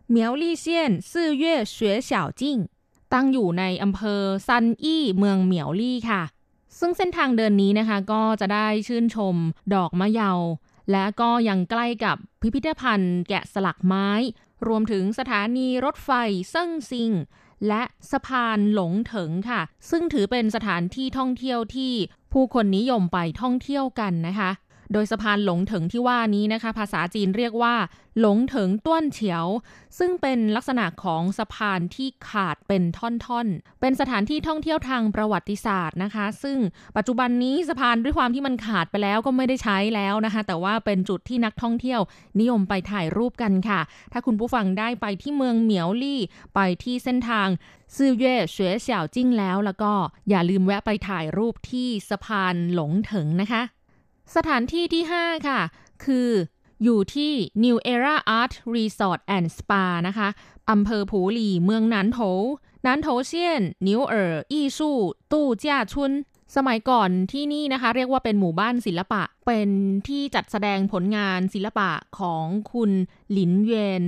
เหมียวลี่เซียนซื่อเย่เสวยเสี่ยวจิ้งตั้งอยู่ในอำเภอซันอี้เมืองเหมียวลี่ค่ะ ซึ่งเส้นทางเดินนี้นะคะก็จะได้ชื่นชมดอกมะเยา และก็ยังใกล้กับพิพิธภัณฑ์แกะสลักไม้ รวมถึงสถานีรถไฟเซิ่งซิง และสะพานหลงเถิงค่ะ ซึ่งถือเป็นสถานที่ท่องเที่ยวที่ผู้คนนิยมไปท่องเที่ยวกันนะคะ โดยสะพานหลงเถิงที่ว่านี้นะคะ ภาษาจีนเรียกว่า หลงเถิงต้วนเฉียว ซึ่งเป็นลักษณะของสะพานที่ขาดเป็นท่อนๆ เป็นสถานที่ท่องเที่ยวทางประวัติศาสตร์นะคะ ซึ่งปัจจุบันนี้สะพานด้วยความที่มันขาดไปแล้วก็ไม่ได้ใช้แล้วนะคะ แต่ว่าเป็นจุดที่นักท่องเที่ยว นิยมไปถ่ายรูปกันค่ะ ถ้าคุณผู้ฟังได้ไปที่เมืองเหมียวลี่ไปที่เส้นทางซื่อเย่เสวยเสี่ยวจิ้งแล้ว แล้วก็อย่าลืมแวะไปถ่ายรูปที่สะพานหลงเถิงนะคะ สถานที่ที่ 5 ค่ะ คืออยู่ที่ New Era Art Resort and Spa นะคะอำเภอผูหลี่เมืองนานโถนานโถเซียนนิวเอ๋ออี้สู้ตู้เจ้าชุน สมัยก่อนที่นี่นะคะ เรียกว่าเป็นหมู่บ้านศิลปะ เป็นที่จัดแสดงผลงานศิลปะของคุณหลินเวียน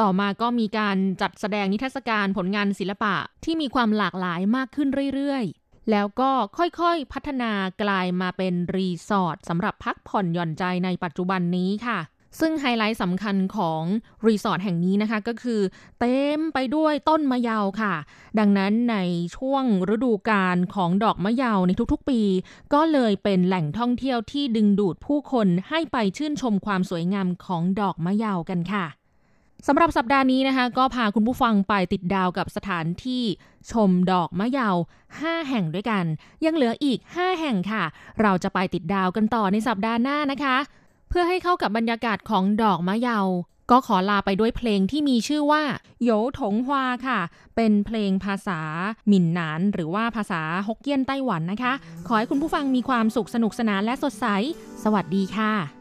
ต่อมาก็มีการจัดแสดงนิทรรศการผลงานศิลปะที่มีความหลากหลายมากขึ้นเรื่อยๆ แล้วก็ค่อยๆพัฒนากลายมาเป็นรีสอร์ทสำหรับพักผ่อนหย่อนใจในปัจจุบันนี้ค่ะซึ่งไฮไลท์สำคัญของรีสอร์ทแห่งนี้นะคะก็คือเต็มไปด้วยต้นมะยาวค่ะ ดังนั้นในช่วงฤดูกาลของดอกมะยาวในทุกๆปี ก็เลยเป็นแหล่งท่องเที่ยวที่ดึงดูดผู้คนให้ไปชื่นชมความสวยงามของดอกมะยาวกันค่ะ สำหรับสัปดาห์นี้นะคะ ก็พาคุณผู้ฟังไปติดดาวกับสถานที่ชมดอกมะเยา 5 แห่งด้วยกัน ยังเหลืออีก 5 แห่งค่ะ เราจะไปติดดาวกันต่อในสัปดาห์หน้านะคะ เพื่อให้เข้ากับบรรยากาศของดอกมะเยา ก็ขอลาไปด้วยเพลงที่มีชื่อว่าโยถงฮวาค่ะ เป็นเพลงภาษาหมิ่นหนาน หรือว่าภาษาฮกเกี้ยนไต้หวันนะคะ ขอให้คุณผู้ฟังมีความสุขสนุกสนานและสดใส สวัสดีค่ะ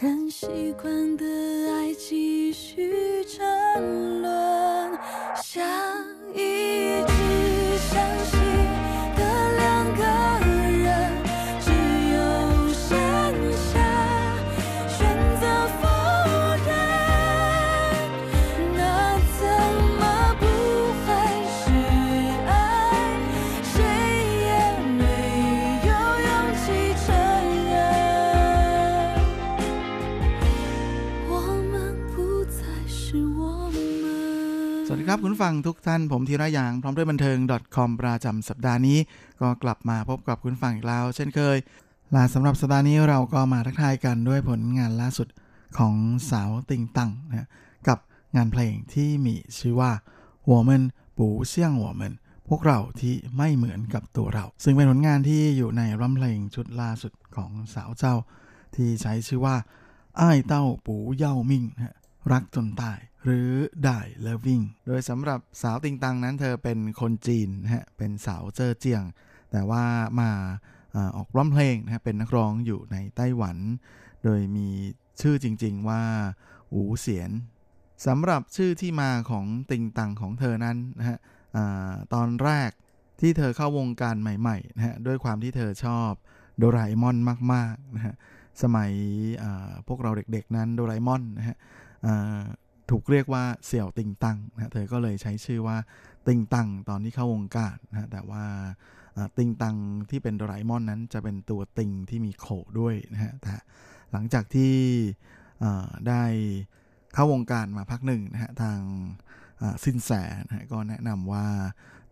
真。仍习惯的爱继续争论， คุณฟังทุกท่านผมธีระยางพร้อมด้วยบันเทิง .com ประจำสัปดาห์นี้ ก็กลับมาพบกับคุณฟังอีกแล้ว เช่นเคยลาสำหรับสัปดาห์นี้เราก็มาทักทายกันด้วยผลงานล่าสุดของสาวติงตังนะกับงานเพลงที่มีชื่อว่า Woman ปูเซี่ยง Woman พวกเราที่ไม่เหมือนกับตัวเรา ซึ่งเป็นผลงานที่อยู่ในรำเพลงชุดล่าสุดของสาวเจ้า ที่ใช้ชื่อว่า อ้ายเต้าปูเย่ามิงนะ รักจนตาย หรือได้เลวิ่งโดยสำหรับสาวติงตังนั้นเธอเป็นคนจีนนะฮะเป็นสาวเจอเจียง แต่ว่ามาออกร้องเพลงนะฮะเป็นนักร้องอยู่ในไต้หวัน โดยมีชื่อจริงๆว่าหูเสียนสำหรับชื่อที่มาของติงตังของเธอนั้นนะฮะตอนแรกที่เธอเข้าวงการใหม่ๆนะฮะด้วยความที่เธอชอบโดราเอมอนมากๆนะฮะสมัยพวกเราเด็กๆนั้นโดราเอมอนนะฮะ ถูกเรียกว่าเสี่ยวติงตังนะเธอก็เลยใช้ชื่อว่าติงตังตอนที่เข้าวงการนะแต่ว่าติงตังที่เป็นโดราเอมอนนั้นจะเป็นตัวติงที่มีโขด้วยนะฮะแต่หลังจากที่ได้เข้าวงการมาพักหนึ่งนะฮะทางสินแสนะฮะก็แนะนำว่า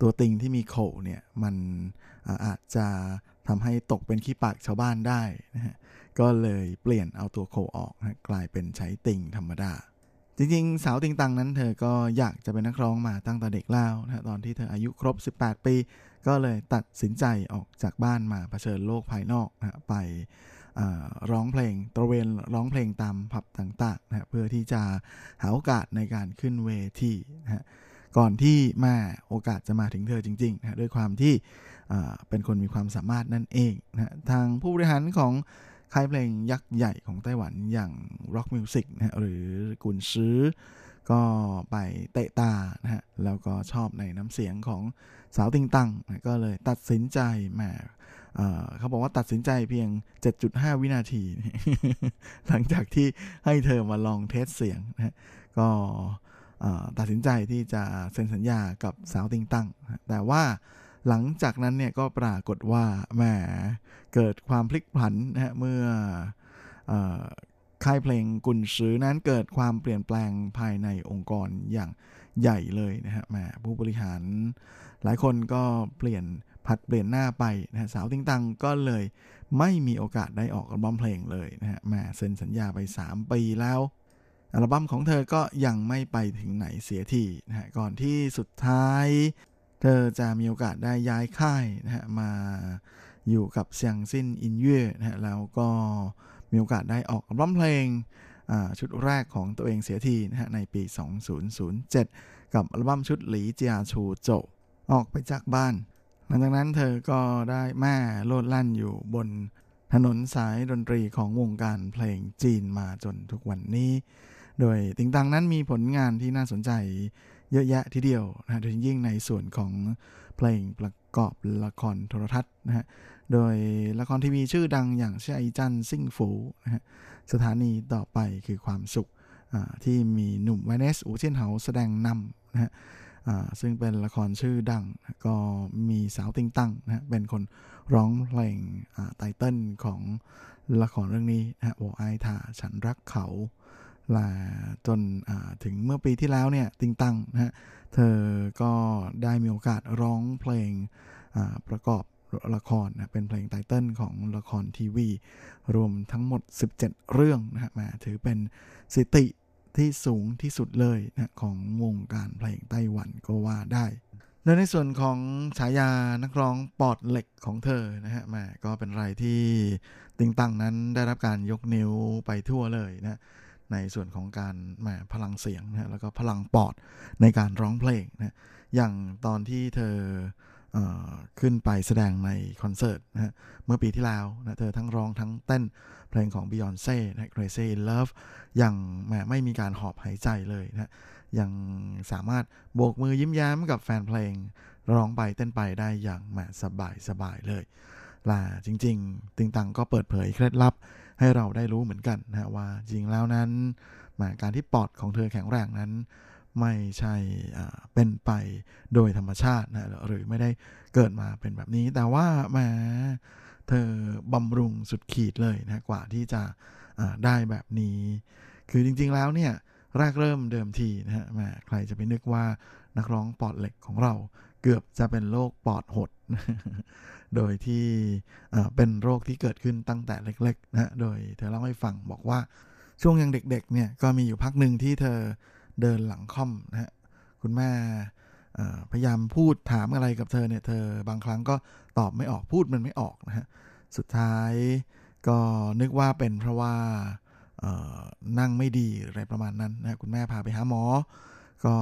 ตัวติงที่มีโขเนี่ยมันอาจจะทำให้ตกเป็นขี้ปากชาวบ้านได้นะฮะ ก็เลยเปลี่ยนเอาตัวโขออกนะกลายเป็นใช้ติงธรรมดา จริงๆ สาวติงตังนั้นเธอก็อยากจะเป็นนักร้องมาตั้งแต่เด็กแล้วนะตอนที่เธออายุครบ 18 ปี ก็เลยตัดสินใจออกจากบ้านมาเผชิญโลกภายนอกนะไปร้องเพลงตระเวนร้องเพลงตามผับต่างๆนะเพื่อที่จะหาโอกาสในการขึ้นเวทีนะก่อนที่มาโอกาสจะมาถึงเธอจริงๆนะด้วยความที่เป็นคนมีความสามารถนั่นเองนะทางผู้บริหารของ ค่ายเพลงยักษ์ใหญ่ของไต้หวันอย่าง Rock Music นะหรือกุนซื้อ ก็ไปเตะตานะฮะแล้วก็ชอบในน้ำเสียงของสาวติงตังนะก็เลยตัดสินใจแหมเขาบอกว่าตัดสินใจเพียง 7.5 วินาที หลังจากที่ให้เธอมาลองเทสเสียงนะก็ตัดสินใจที่จะเซ็นสัญญากับสาวติงตังแต่ว่า หลังจากนั้นเนี่ยก็ปรากฏว่าแหมเกิดความพลิกผันนะฮะเมื่ออค่ายเพลงกุนซือนั้นเกิดความเปลี่ยนแปลงภายในองค์กรอย่างใหญ่เลยนะฮะแหมผู้บริหาร หลายคนก็เปลี่ยนผัดเปลี่ยนหน้าไปนะสาวติงตังก็เลยไม่มีโอกาสได้ออกอัลบั้มเพลงเลยนะฮะแหมเซ็นสัญญาไป 3 ปีแล้วอัลบั้มของเธอก็ยังไม่ไปถึงไหนเสียทีนะฮะก่อนที่สุดท้าย เธอจะมีโอกาสได้ย้ายค่ายนะฮะมาอยู่กับเซียงซินอินเย่นะฮะแล้วก็มีโอกาสได้ออกอัลบั้มเพลงชุดแรกของตัวเองเสียทีนะฮะในปี 2007 กับอัลบั้มชุดหลีเจียชูโจออกไปจากบ้าน หลังจากนั้นเธอก็ได้แม่โลดลั่นอยู่บนถนนสายดนตรีของวงการเพลงจีนมาจนทุกวันนี้ โดยติงตังนั้นมีผลงานที่น่าสนใจ เยอะแยะทีเดียวนะโดยยิ่งในส่วนของเพลงประกอบละครโทรทัศน์นะฮะ โดยละครทีวีชื่อดังอย่างเช่นไอจันซิ่งฟูนะฮะ สถานีต่อไปคือความสุขที่มีหนุ่มไวเนสอูเชียนเหาแสดงนำนะฮะซึ่งเป็นละครชื่อดัง ก็มีสาวติงตั้งนะเป็นคนร้องเพลงไตเติ้ลของละครเรื่องนี้นะฮะโอไอทาฉันรักเขา ลาจนถึงเมื่อปีที่แล้วเนี่ยติงตังนะฮะเธอก็ได้มีโอกาสร้องเพลงประกอบละครนะเป็นเพลงไตเติลของละครทีวี รวมทั้งหมด 17 เรื่องนะฮะมาถือเป็นสิติที่สูงที่สุดเลยนะของวงการเพลงไต้หวันก็ว่าได้โดยในส่วนของฉายานักร้องปอดเหล็กของเธอนะฮะมาก็เป็นไรที่ติงตังนั้นได้รับการยกนิ้วไปทั่วเลยนะ ในส่วนของการแหมพลังเสียงนะแล้วก็พลังปอดในการร้องเพลงนะอย่างตอนที่เธออขึ้นไปแสดงในคอนเสิร์ตนะเมื่อปีที่แล้วนะเธอทั้งร้องทั้งเต้นเพลงของ Beyonce นะ Crazy in Love ยังแหมไม่มีการหอบหายใจเลยนะยังสามารถโบกมือยิ้มแย้มกับแฟนเพลง ร้องไปเต้นไปได้อย่างแหมสบายสบายเลยล่ะจริง ๆ ติงตังก็เปิดเผยเคล็ดลับ ให้เราได้รู้เหมือนกันนะว่าจริงแล้วนั้นาการที่ปอดของเธอแข็งแรงนั้น ไม่ใช่เป็นไปโดยธรรมชาตินะหรือไม่ได้เกิดมาเป็นแบบนี้ แต่ว่าแมาเธอบำรุงสุดขีดเลยนะกว่าที่จะได้แบบนี้ คือจริงๆแล้วเนี่ยแรกเริ่มเดิมทีนะฮะมใครจะไปนึกว่านักร้องปอดเหล็กของเราเกือบจะเป็นโรคปอดหด โดยที่เป็นโรคที่เกิดขึ้นตั้งแต่เล็กๆนะโดยเธอเล่าให้ฟังบอกว่าช่วงยังเด็กๆเนี่ยก็มีอยู่พักหนึ่งที่เธอเดินหลังค่อมนะฮะคุณแม่พยายามพูดถามอะไรกับเธอเนี่ยเธอบางครั้งก็ตอบไม่ออกพูดมันไม่ออกนะฮะสุดท้ายก็นึกว่าเป็นเพราะว่านั่งไม่ดีอะไรประมาณนั้นนะคุณแม่พาไปหาหมอ ก็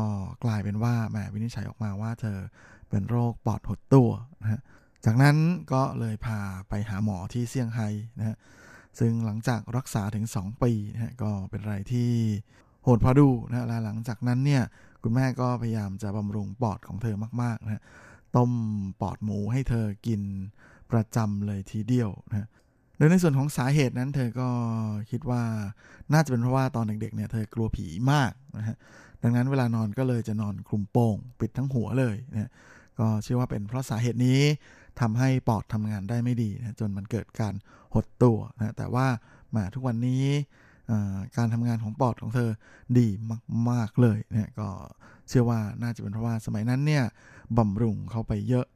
กลายเป็นว่าแม่วินิจฉัยออกมาว่าเธอเป็นโรคปอดหดตัวนะฮะ จากนั้นก็เลยพาไปหาหมอที่เซี่ยงไฮ้นะฮะซึ่งหลังจากรักษาถึง 2 ปีนะฮะก็เป็นอะไรที่โหดพอดูนะและหลังจากนั้นเนี่ยคุณแม่ก็พยายามจะบำรุงปอดของเธอมากๆนะฮะต้มปอดหมูให้เธอกินประจำเลยทีเดียวนะโดยในส่วนของสาเหตุนั้น เธอก็คิดว่าน่าจะเป็นเพราะว่าตอนเด็กๆเนี่ยเธอกลัวผีมากนะฮะดังนั้นเวลานอนก็เลยจะนอนคลุมโปงปิดทั้งหัวเลยนะก็เชื่อว่าเป็นเพราะสาเหตุนี้ ทำให้ปอดทำงานได้ไม่ดีนะจนมันเกิดการหดตัวนะแต่ว่ามาทุกวันนี้การทำงานของปอดของเธอดีมาก ๆ เลยนะก็เชื่อว่าน่าจะเป็นเพราะว่าสมัยนั้นเนี่ยบำรุงเข้าไปเยอะ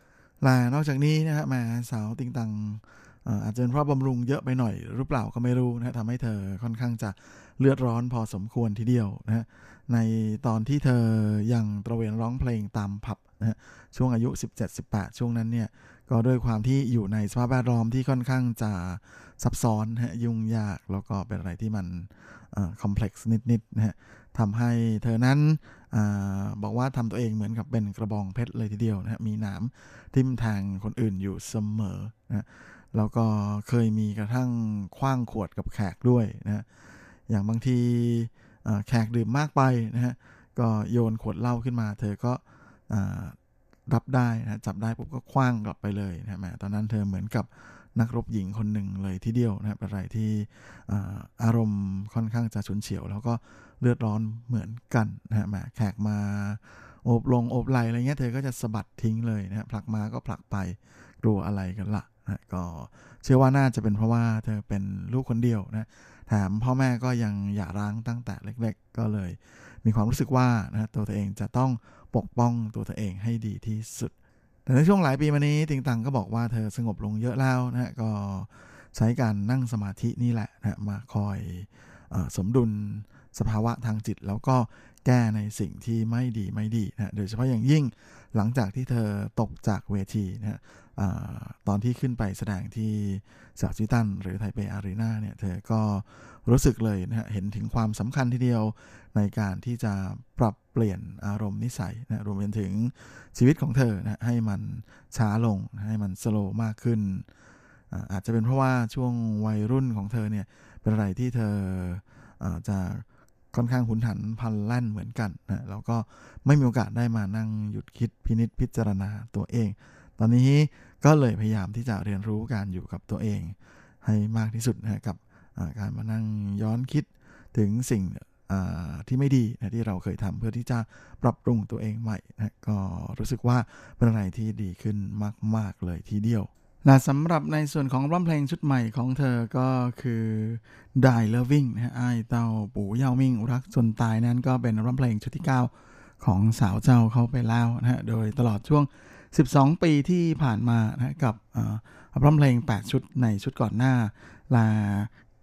และนอกจากนี้นะฮะมาสาวติงตังอาจจะเป็นเพราะบำรุงเยอะไปหน่อยหรือเปล่าก็ไม่รู้นะทำให้เธอค่อนข้างจะเลือดร้อนพอสมควรทีเดียวนะในตอนที่เธอยังตระเวนร้องเพลงตามผับ นะฮะช่วงอายุ 17-18 ช่วงนั้นเนี่ยก็ด้วยความที่อยู่ในสภาพแวดล้อมที่ค่อนข้างจะซับซ้อนฮะยุ่งยากแล้วก็เป็นอะไรที่มันคอมเพล็กซ์นิดๆนะฮะทำให้เธอนั้นอบอกว่าทำตัวเองเหมือนกับเป็นกระบองเพชรเลยทีเดียวนะฮะมีหนามทิ่มแทงคนอื่นอยู่เสมอนะแล้วก็เคยมีกระทั่งคว้างขวดกับแขกด้วยนะอย่างบางทีแขกดื่มมากไปนะฮะก็โยนขวดเหล้าขึ้นมา เธอก็ รับได้นะจับได้ปุ๊บก็คว้างกลับไปเลยนะแม่ตอนนั้นเธอเหมือนกับนักรบหญิงคนหนึ่งเลยทีเดียวนะเป็นอะไรที่อารมณ์ค่อนข้างจะฉุนเฉียว แล้วก็เลือดร้อนเหมือนกันนะแม่แขกมาโอบลงโอบไหลอะไรเงี้ยเธอก็จะสะบัดทิ้งเลยนะผลักมาก็ผลักไปกลัวอะไรกันละนะก็เชื่อว่าน่าจะเป็นเพราะว่าเธอเป็นลูกคนเดียวนะแถมพ่อแม่ก็ยังหย่าร้างตั้งแต่เล็ก ๆ ก็เลย มีความรู้สึกว่านะตัวเธอเองจะต้อง ปกป้องตัวเธอเองให้ดีที่สุด แต่ในช่วงหลายปีมานี้ติงตังก็บอกว่าเธอสงบลงเยอะแล้วนะก็ใช้การนั่งสมาธินี่แหละนะมาคอยอสมดุลสภาวะทางจิต แล้วก็แก้ในสิ่งที่ไม่ดีไม่ดีนะโดยเฉพาะอย่างยิ่งหลังจากที่เธอตกจากเวทีนะ ตอนที่ขึ้นไปแสดงที่สาวจิตัน หรือไทเปอารีนาเนี่ย เธอก็รู้สึกเลยนะเห็นถึงความสำคัญทีเดียวในการที่จะปรับเปลี่ยนอารมณ์นิสัยนะรวมไปถึงชีวิตของเธอนะให้มันช้าลงให้มันสโลมากขึ้น อาจจะเป็นเพราะว่าช่วงวัยรุ่นของเธอเนี่ย เป็นอะไรที่เธออจะค่อนข้างหุนหันพันแล่นเหมือนกันนะแล้วก็ไม่มีโอกาสได้มานั่งหยุดคิดพินิษพิจารณาตัวเอง ตอนนี้ ก็เลยพยายามที่จะเรียนรู้การอยู่กับตัวเอง ให้มากที่สุดนะกับการมานั่งย้อนคิดถึงสิ่งที่ไม่ดีนะที่เราเคยทำเพื่อที่จะปรับปรุงตัวเองใหม่นะก็รู้สึกว่าเป็นอะไรที่ดีขึ้นมาก ๆ เลยทีเดียวและสำหรับในส่วนของร้องเพลงชุดใหม่ของเธอก็คือ Die Loving นะไอเต้าปู่เยามิ่ง รักจนตายนั้นก็เป็นร้องเพลงชุดที่ 9 ของสาวเจ้าเขาไปแล้วนะฮะโดยตลอดช่วง 12 ปีที่ผ่านมานะกับร้องเพลง 8 ชุดในชุดก่อนหน้า ลา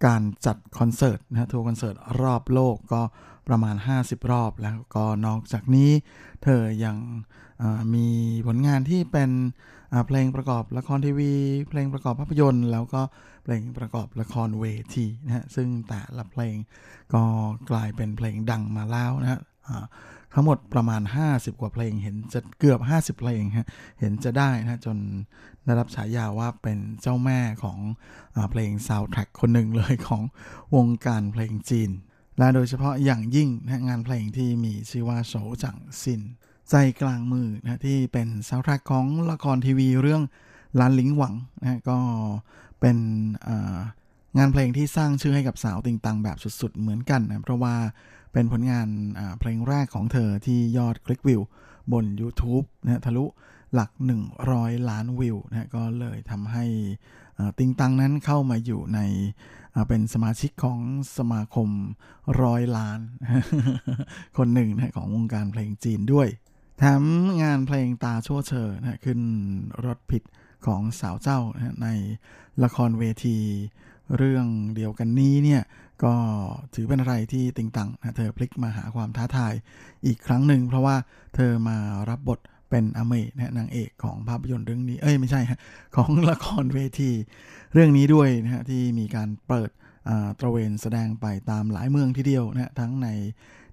การจัดคอนเสิร์ตนะทัวร์คอนเสิร์ตรอบโลกก็ประมาณ 50 รอบแล้วก็นอกจากนี้ เธอยังมีผลงานที่เป็นเพลงประกอบละครทีวี เพลงประกอบภาพยนตร์ แล้วก็เพลงประกอบละครเวทีนะฮะซึ่งแต่ละเพลงก็กลายเป็นเพลงดังมาแล้วนะฮะ ทั้งหมดประมาณ 50 กว่าเพลง เห็นจะเกือบ 50 เพลงฮะเห็นจะได้นะจนได้รับฉายาว่าเป็นเจ้าแม่ของเพลงซาวด์แทร็กคนหนึ่งเลยของวงการเพลงจีน และโดยเฉพาะอย่างยิ่งนะงานเพลงที่มีชื่อว่า手掌心 ใจกลางมือนะที่เป็นซาวด์แทร็กของละครทีวีเรื่อง蘭陵王นะก็เป็นงานเพลงที่สร้างชื่อให้กับสาวติงตังแบบสุดๆ เหมือนกันนะเพราะว่า เป็นผลงานเพลงแรกของเธอที่ยอดคลิกวิวบน YouTube นะทะลุหลัก 100 ล้านวิวนะก็เลยทำให้ติงตังนั้นเข้ามาอยู่ในเป็นสมาชิกของสมาคมร้อยล้าน คนหนึ่งนะของวงการเพลงจีนด้วยแถมงานเพลงตาชั่วเชอนะขึ้นรถผิดของสาวเจ้านะในละครเวที เรื่องเดียวกันนี้เนี่ย ก็ถือเป็นอะไรที่ติงตังนะเธอพลิกมาหาความท้าทายอีกครั้งหนึ่งเพราะว่าเธอมารับบทเป็นอเมนะนางเอกของภาพยนตร์เรื่องนี้ เอ้ยไม่ใช่ฮะของละครเวที เรื่องนี้ด้วยนะฮะที่มีการเปิดตระเวนแสดงไปตามหลายเมืองทีเดียวนะทั้งใน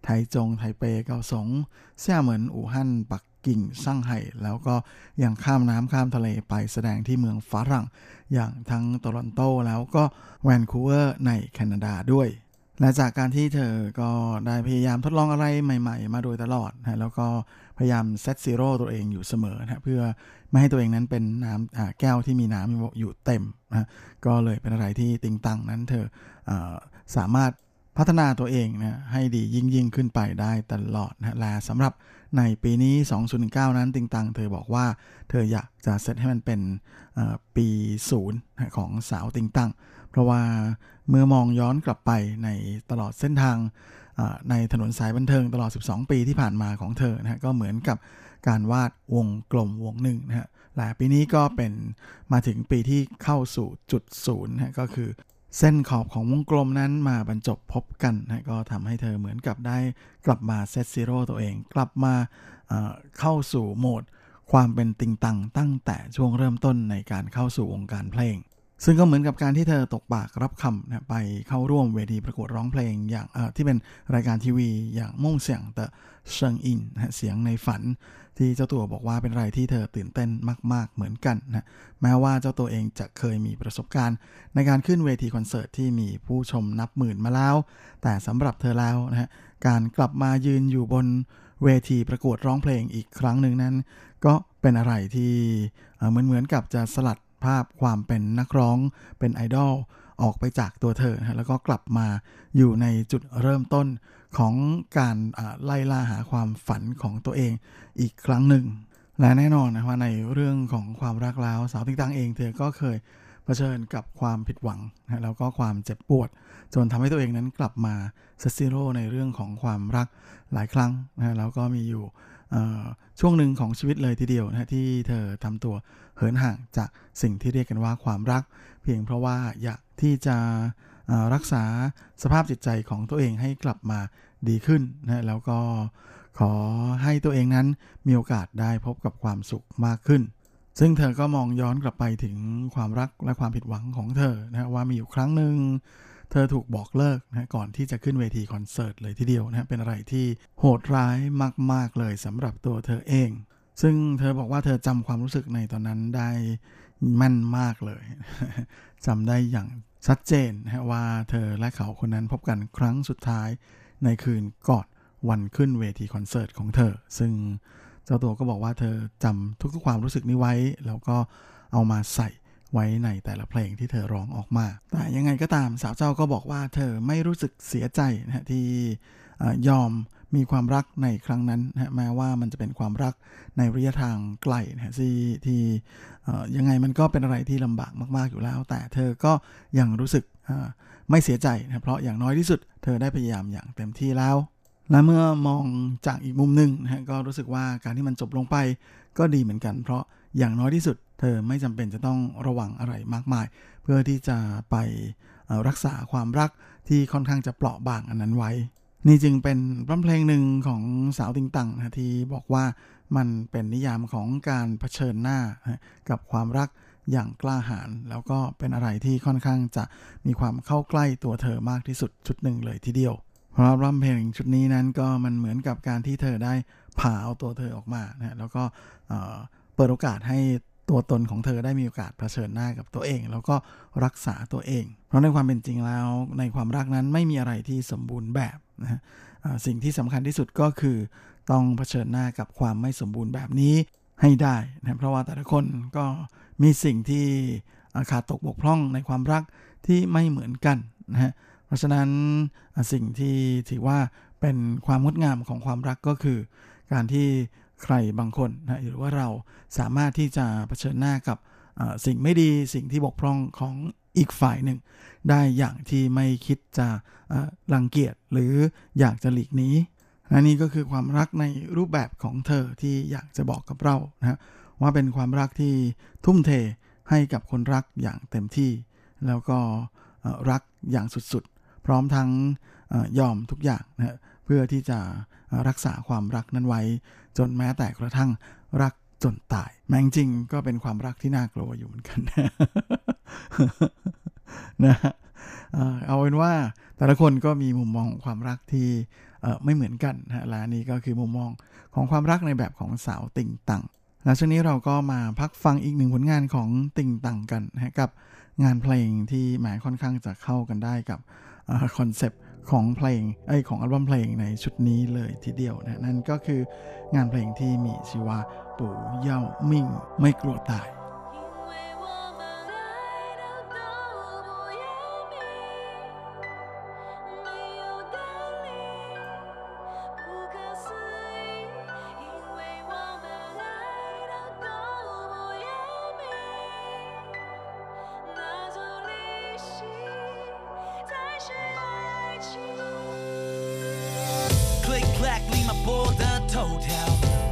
ไทจงไทเปเกาสงเซี่ยเหมินอู่ฮั่นปัก กิ่งซ่างไห่แล้วก็ยังข้ามน้ำข้ามทะเลไปแสดงที่เมืองฝรั่ง อย่างทั้งโตรอนโตแล้วก็แวนคูเวอร์ในแคนาดาด้วยและจากการที่เธอก็ได้พยายามทดลองอะไรใหม่ ๆ มาโดยตลอดนะแล้วก็พยายาม set zero ตัวเองอยู่เสมอนะเพื่อไม่ให้ตัวเองนั้นเป็นน้ำแก้วที่มีน้ำอยู่เต็มนะก็เลยเป็นอะไรที่ติงตังนั้นเธออสามารถพัฒนาตัวเองนะให้ดียิ่งยิ่งขึ้นไปได้ตลอดนะและสำหรับ ในปีนี้ 2019 นั้นติงตังเธอบอกว่าเธออยากจะเซตให้มันเป็นปีศูนย์ของสาวติงตังเพราะว่าเมื่อมองย้อนกลับไปในตลอดเส้นทางในถนนสายบันเทิงตลอด 12 ปีที่ผ่านมาของเธอนะก็เหมือนกับการวาดวงกลมวงหนึ่งนะฮะและปีนี้ก็เป็นมาถึงปีที่เข้าสู่จุดศูนย์นะก็คือ เส้นขอบของวงกลมนั้นมาบรรจบพบกันนะก็ทำให้เธอเหมือนกับได้กลับมาเซตซีโร่ตัวเอง กลับมาเข้าสู่โหมด ความเป็นติงตังตั้งแต่ช่วงเริ่มต้นในการเข้าสู่วงการเพลง ซึ่งก็เหมือนกับการที่เธอตกปากรับคำนะไปเข้าร่วมเวทีประกวดร้องเพลงอย่างที่เป็นรายการทีวีอย่างม่งเสียงแต่เชิงอินเสียงในฝัน ที่เจ้าตัวบอกว่าเป็นอะไรที่เธอตื่นเต้นมาก ๆ เหมือนกันนะแม้ว่าเจ้าตัวเองจะเคยมีประสบการณ์ ในการขึ้นเวทีคอนเสิร์ตที่มีผู้ชมนับหมื่นมาแล้ว แต่สำหรับเธอแล้วนะฮะการกลับมายืนอยู่บนเวทีประกวดร้องเพลงอีกครั้งหนึ่งนั้น ก็เป็นอะไรที่เหมือนเหมือนกับจะสลัดภาพความเป็นนักร้องเป็นไอดอล ออกไปจากตัวเธอนะแล้วก็กลับมาอยู่ในจุดเริ่มต้นของการไล่ล่าหาความฝันของตัวเองอีกครั้งหนึ่ง และแน่นอนนะว่าในเรื่องของความรักแล้วสาวติ๊กตังเองเธอก็เคยเผชิญกับความผิดหวังนะแล้วก็ความเจ็บปวด จนทำให้ตัวเองนั้นกลับมาเซซิโร่ในเรื่องของความรักหลายครั้งนะแล้วก็มีอยู่ช่วงหนึ่งของชีวิตเลยทีเดียวนะที่เธอทำตัวเหินห่างจากสิ่งที่เรียกกันว่าความรัก เพียงเพราะว่าอยากที่จะรักษาสภาพจิตใจของตัวเองให้กลับมาดีขึ้นนะแล้วก็ขอให้ตัวเองนั้นมีโอกาสได้พบกับความสุขมากขึ้น ซึ่งเธอก็มองย้อนกลับไปถึงความรักและความผิดหวังของเธอนะว่ามีอยู่ครั้งหนึ่งเธอถูกบอกเลิกนะก่อนที่จะขึ้นเวทีคอนเสิร์ตเลยทีเดียวนะเป็นอะไรที่โหดร้ายมาก ๆ เลยสำหรับตัวเธอเอง ซึ่งเธอบอกว่าเธอจำความรู้สึกในตอนนั้นได้ มั่นมากเลยจำได้อย่างชัดเจนนะว่าเธอและเขาคนนั้นพบกันครั้งสุดท้ายในคืนก่อนวันขึ้นเวทีคอนเสิร์ตของเธอ ซึ่งเจ้าตัวก็บอกว่าเธอจำทุกๆความรู้สึกนี้ไว้ แล้วก็เอามาใส่ไว้ในแต่ละเพลงที่เธอร้องออกมา แต่ยังไงก็ตามสาวเจ้าก็บอกว่าเธอไม่รู้สึกเสียใจนะที่ยอม มีความรักในครั้งนั้นนะแม้ว่ามันจะเป็นความรักในระยะทางไกลนะที่ที่ยังไงมันก็เป็นอะไรที่ลำบากมาก ๆอยู่แล้ว แต่เธอก็ยังรู้สึกไม่เสียใจนะเพราะอย่างน้อยที่สุด เธอได้พยายามอย่างเต็มที่แล้ว และเมื่อมองจากอีกมุมหนึ่งนะก็รู้สึกว่าการที่มันจบลงไปก็ดีเหมือนกัน เพราะอย่างน้อยที่สุด เธอไม่จำเป็นจะต้องระวังอะไรมากมาย เพื่อที่จะไปรักษาความรักที่ค่อนข้างจะเปราะบางอันนั้นไว้ นี่จึงเป็นร้เพลงหนึ่งของสาวติงตังนะที่บอกว่ามันเป็นนิยามของการเผชิญหน้ากับความรักอย่างกล้าหาญแล้วก็เป็นอะไรที่ค่อนข้างจะมีความเข้าใกล้ตัวเธอมากที่สุดชุดหนึ่งเลยทีเดียว เพราะรำเพลงชุดนี้นั้นก็มันเหมือนกับการที่เธอได้ผ่าเอาตัวเธอออกมานะแล้วก็เปิดโอกาสให้ ตัวตนของเธอได้มีโอกาสเผชิญหน้ากับตัวเอง แล้วก็รักษาตัวเอง เพราะในความเป็นจริงแล้วในความรักนั้นไม่มีอะไรที่สมบูรณ์แบบนะสิ่งที่สำคัญที่สุดก็คือ ต้องเผชิญหน้ากับความไม่สมบูรณ์แบบนี้ให้ได้นะเพราะว่าแต่ละคนก็มีสิ่งที่ขาดตกบกพร่องในความรักที่ไม่เหมือนกันนะฮะเพราะฉะนั้นสิ่งที่ถือว่าเป็นความงดงามของความรักก็คือ การที่ ใครบางคนนะหรือว่าเราสามารถที่จะเผชิญหน้ากับสิ่งไม่ดีสิ่งที่บกพร่องของอีกฝ่ายหนึ่ง ได้อย่างที่ไม่คิดจะรังเกียจหรืออยากจะหลีกหนีนนี้ก็คือความรักในรูปแบบของเธอที่อยากจะบอกกับเรานะว่าเป็นความรักที่ทุ่มเทให้กับคนรักอย่างเต็มที่ แล้วก็รักอย่างสุดๆ พร้อมทั้งยอมทุกอย่างนะเพื่อที่จะรักษาความรักนั้นไว้ จนแม้แต่กระทั่งรักจนตายแม้จริงก็เป็นความรักที่น่ากลัวอยู่เหมือนกันนะเอาเป็นว่าแต่ละคนก็มีมุมมองของความรักที่ไม่เหมือนกันนะและนี่ก็คือมุมมองของความรักในแบบของสาวติ่งตังแล้วช่วงนี้เราก็มาพักฟังอีกหนึ่งผลงานของติ่งตังกันนะกับงานเพลงที่หมายค่อนข้างจะเข้ากันได้กับคอนเซปต์ ของเพลงไอของอัลบั้มเพลงในชุดนี้เลยทีเดียวนะนั่นก็คืองานเพลงที่มีชื่อว่าปู่เย่ามิ่งไม่กลัวตาย 播的头条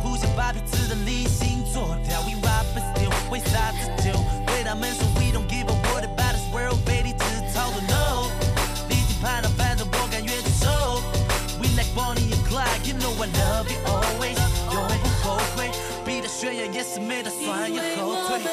互相把彼此的理性做掉 we rapper still we sat at 久对他们说 we don't give a what about this world 被你指套都 know 离近叛反正我甘愿承受 we like bonnie and clyde you know i love you always 永不后悔逼得选秀也是没打算要后退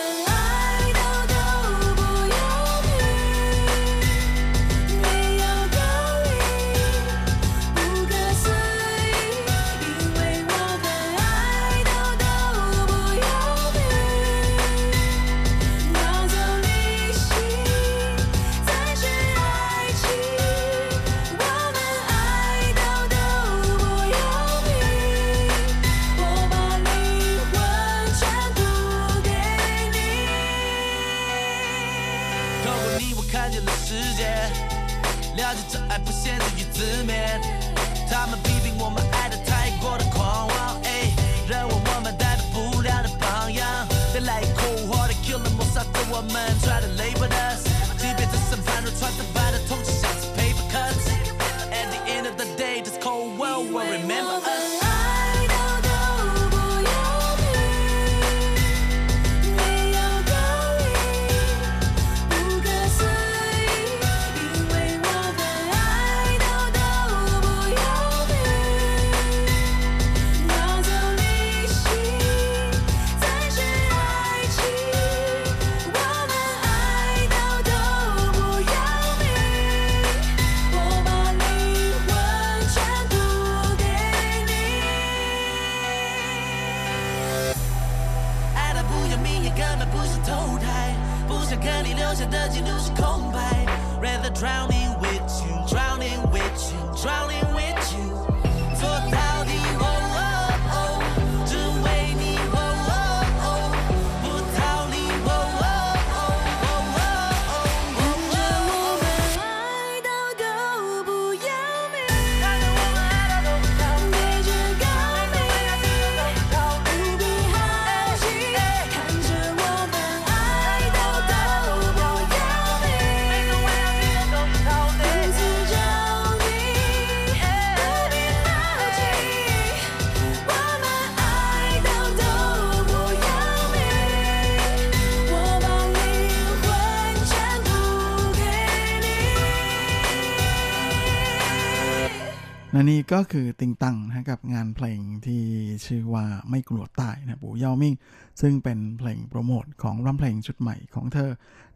ก็คือติงตังนะกับงานเพลงที่ชื่อว่าไม่กลัวตายนะปู่เยามิ่ง ซึ่งเป็นเพลงโปรโมทของรัมเพลงชุดใหม่ของเธอ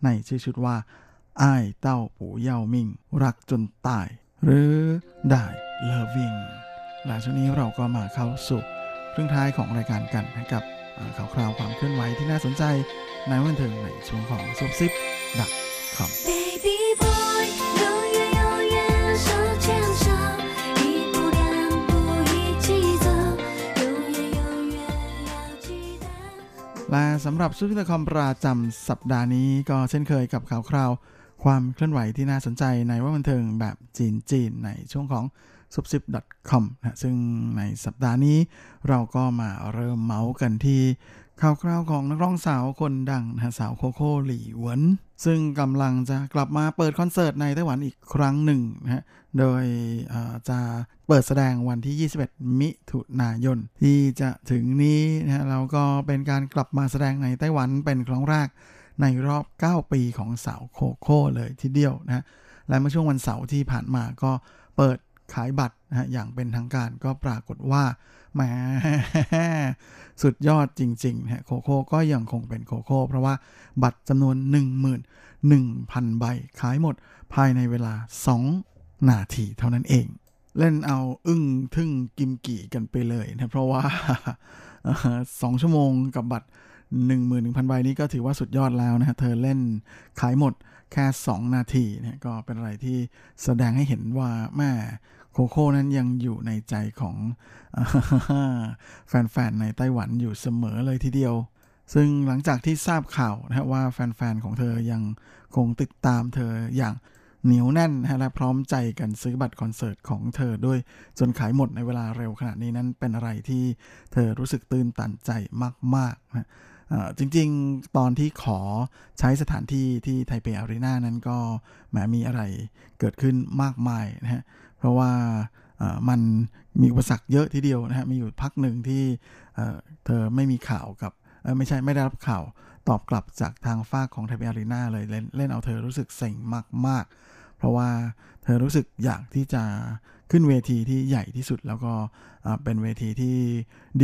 ในชื่อชุดว่าอ้ายเต้าปู่เยามิ่ง รักจนตาย หรือได้เลิฟวิงและช่วงนี้เราก็มาเข้าสู่ครึ่งท้ายของรายการกันนะกับข่าวคราวความเคลื่อนไหวที่น่าสนใจในวันเทิงในช่วงของซุปซิปดักคอม และสำหรับซูพิตคอมประจำสัปดาห์นี้ก็เช่นเคยกับข่าวคราว ความเคลื่อนไหวที่น่าสนใจในว่าบันเทิงแบบจีนจีนในช่วงของซุปซิป .com นะซึ่งในสัปดาห์นี้เราก็มาเริ่มเมาส์กันที่ ข่าวคราวของนักร้องสาวคนดังนะสาวโคโค่หลี่หวน ซึ่งกำลังจะกลับมาเปิดคอนเสิร์ตในไต้หวันอีกครั้งหนึ่งนะฮะโดยจะเปิดแสดงวันที่ 21 มิถุนายน ที่จะถึงนี้นะฮะเราก็เป็นการกลับมาแสดงในไต้หวันเป็นครั้งแรกในรอบ 9 ปีของสาวโคโค่เลยทีเดียวนะและเมื่อช่วงวันเสาร์ที่ผ่านมาก็เปิดขายบัตรนะฮะอย่างเป็นทางการก็ปรากฏว่า แหมสุดยอดจริงๆฮะโคโค่ก็ยังคงเป็นโคโค่เพราะว่าบัตรจำนวน 11,000 ใบขายหมดภายในเวลา 2 นาทีเท่านั้นเอง เล่นเอาอึ้งทึ่งกิมกี่กันไปเลยนะเพราะว่าสองชั่วโมงกับบัตร 11,000 ใบนี้ก็ถือว่าสุดยอดแล้วนะฮะเธอเล่นขายหมดแค่ 2 นาทีเนี่ยก็เป็นอะไรที่แสดงให้เห็นว่าแม่ โคโค่นั้นยังอยู่ในใจของแฟนๆ ในไต้หวันอยู่เสมอเลยทีเดียว ซึ่งหลังจากที่ทราบข่าวนะว่าแฟนๆ ของเธอยังคงติดตามเธออย่างเหนียวแน่นและพร้อมใจกันซื้อบัตรคอนเสิร์ตของเธอด้วยจนขายหมดในเวลาเร็วขนาดนี้นั้นเป็นอะไรที่เธอรู้สึกตื้นตันใจมากๆนะจริงๆ ตอนที่ขอใช้สถานที่ที่ไทเปอารีนานั้นก็แหมมีอะไรเกิดขึ้นมากมายนะฮะ เพราะว่ามันมีอุปสรรคเยอะทีเดียวนะฮะมีอยู่พักหนึ่งที่เธอไม่มีข่าวกับไม่ใช่ไม่ได้รับข่าวตอบกลับจากทางฟากของไทเปอารีนาเลยเล่นเล่นเอาเธอรู้สึกเซ็งมาก ๆ เพราะว่าเธอรู้สึกอยากที่จะขึ้นเวทีที่ใหญ่ที่สุดแล้วก็เป็นเวทีที่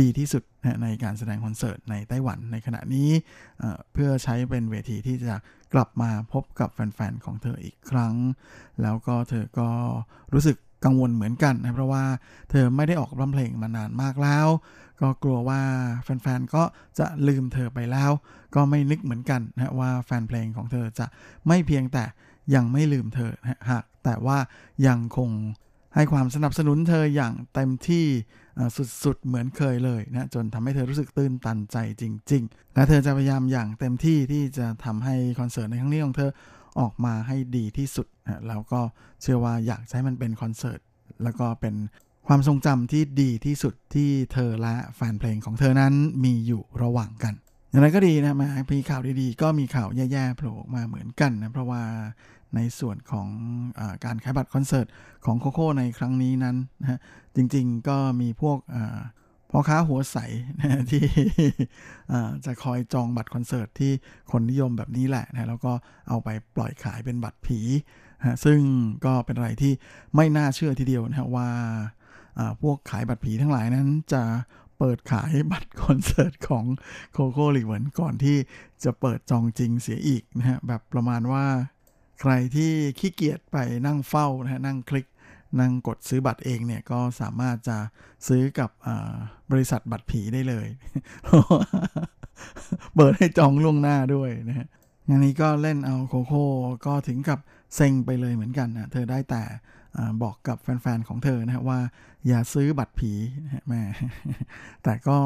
ดีที่สุดในการแสดงคอนเสิร์ตในไต้หวันในขณะนี้เพื่อใช้เป็นเวทีที่จะกลับมาพบกับแฟน ๆ ของเธออีกครั้ง แล้วก็เธอก็รู้สึก กังวลเหมือนกันนะเพราะว่าเธอไม่ได้ออกร้องเพลงมานานมากแล้ว ก็กลัวว่าแฟนๆก็จะลืมเธอไปแล้ว ก็ไม่นึกเหมือนกันนะว่าแฟนเพลงของเธอจะไม่เพียงแต่ยังไม่ลืมเธอนะหากแต่ว่ายังคงให้ความสนับสนุนเธออย่างเต็มที่สุดๆ เหมือนเคยเลยนะจนทำให้เธอรู้สึกตื่นตันใจจริง ๆ และเธอจะพยายามอย่างเต็มที่ที่จะทำให้คอนเสิร์ตในครั้งนี้ของเธอ ออกมาให้ดีที่สุดนะแล้วก็เชื่อว่าอยากให้มันเป็นคอนเสิร์ตแล้วก็เป็นความทรงจำที่ดีที่สุดที่เธอและแฟนเพลงของเธอนั้นมีอยู่ระหว่างกัน อย่างไรก็ดีนะมามีข่าวดีๆ ก็มีข่าวแย่ๆโผล่มาเหมือนกันนะเพราะว่าในส่วนของอการขายบัตรคอนเสิร์ตของโคโค่ในครั้งนี้นั้นนะจริงๆก็มีพวก พ่อค้าหัวใสนะที่จะคอยจองบัตรคอนเสิร์ตที่คนนิยมแบบนี้แหละนะแล้วก็เอาไปปล่อยขายเป็นบัตรผีนะซึ่งก็เป็นอะไรที่ไม่น่าเชื่อทีเดียวนะว่าพวกขายบัตรผีทั้งหลายนั้นจะเปิดขายบัตรคอนเสิร์ตของโคโค่ลิเวนก่อนที่จะเปิดจองจริงเสียอีกนะฮะแบบประมาณว่าใครที่ขี้เกียจไปนั่งเฝ้านะฮะนั่งคลิก นั่งกดซื้อบัตรเองเนี่ยก็สามารถจะซื้อกับบริษัทบัตรผีได้เลยเปิดให้จองล่วงหน้าด้วยนะฮะงานนี้ก็เล่นเอาโคโค่ก็ถึงกับเซ็งไปเลยเหมือนกันนะเธอได้แต่บอกกับแฟนๆของเธอนะฮะว่าอย่าซื้อบัตรผีนะแม่แต่ก็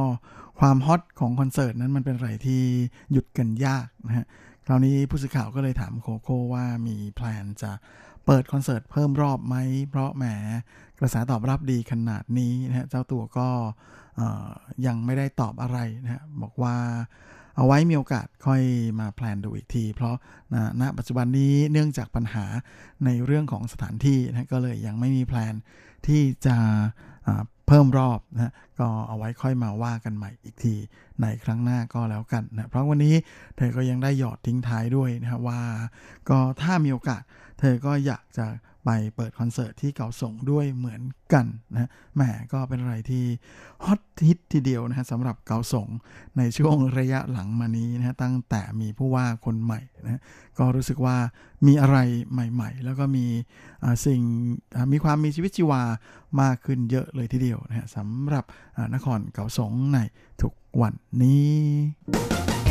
ความฮอตของคอนเสิร์ตนั้นมันเป็นอะไรที่หยุดกันยากนะฮะคราวนี้ผู้สื่อข่าวก็เลยถามโคโค่ว่ามีแพลนจะ เปิดคอนเสิร์ตเพิ่มรอบไหม เพราะแหมกระแสตอบรับดีขนาดนี้นะฮะเจ้าตัวก็ยังไม่ได้ตอบอะไรนะฮะบอกว่าเอาไว้มีโอกาสค่อยมา plan ดูอีกที เพราะณปัจจุบันนี้เนื่องจากปัญหาในเรื่องของสถานที่นะก็เลยยังไม่มี plan ที่จะเพิ่มรอบนะก็เอาไว้ค่อยมาว่ากันใหม่อีกทีในครั้งหน้าก็แล้วกันนะเพราะวันนี้เธอก็ยังได้หยอดทิ้งท้ายด้วยนะว่า ก็ถ้ามีโอกาส เธอก็อยากจะไปเปิดคอนเสิร์ตที่เก่าส่งด้วยเหมือนกันนะแหมก็เป็นอะไรที่ฮอตฮิตทีเดียวนะฮะสำหรับเก่าส่งในช่วงระยะหลังมานี้นะฮะตั้งแต่มีผู้ว่าคนใหม่นะก็รู้สึกว่ามีอะไรใหม่ๆ แล้วก็มีสิ่งมีความมีชีวิตชีวามากขึ้นเยอะเลยทีเดียวนะฮะสำหรับนครเก่าสงในทุกวันนี้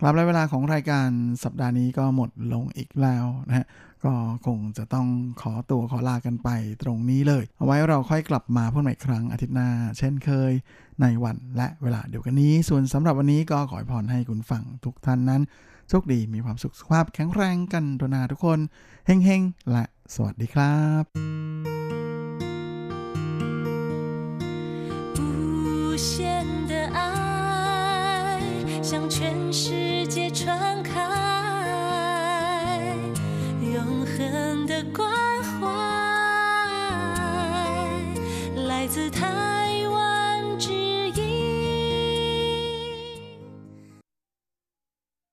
ครับและเวลาของรายการสัปดาห์นี้ก็หมดลงอีกแล้วนะฮะก็คงจะต้องขอตัวขอลากันไปตรงนี้เลย เอาไว้เราค่อยกลับมาพบใหม่ครั้งอาทิตย์หน้า เช่นเคย ในวันและเวลาเดียวกันนี้ ส่วนสำหรับวันนี้ก็ขอให้พรให้คุณฟังทุกท่านนั้นโชคดีมีความสุขสุขภาพแข็งแรงกันทุนาทุกคนเฮงเฮงและสวัสดีครับ不屑。向全世界传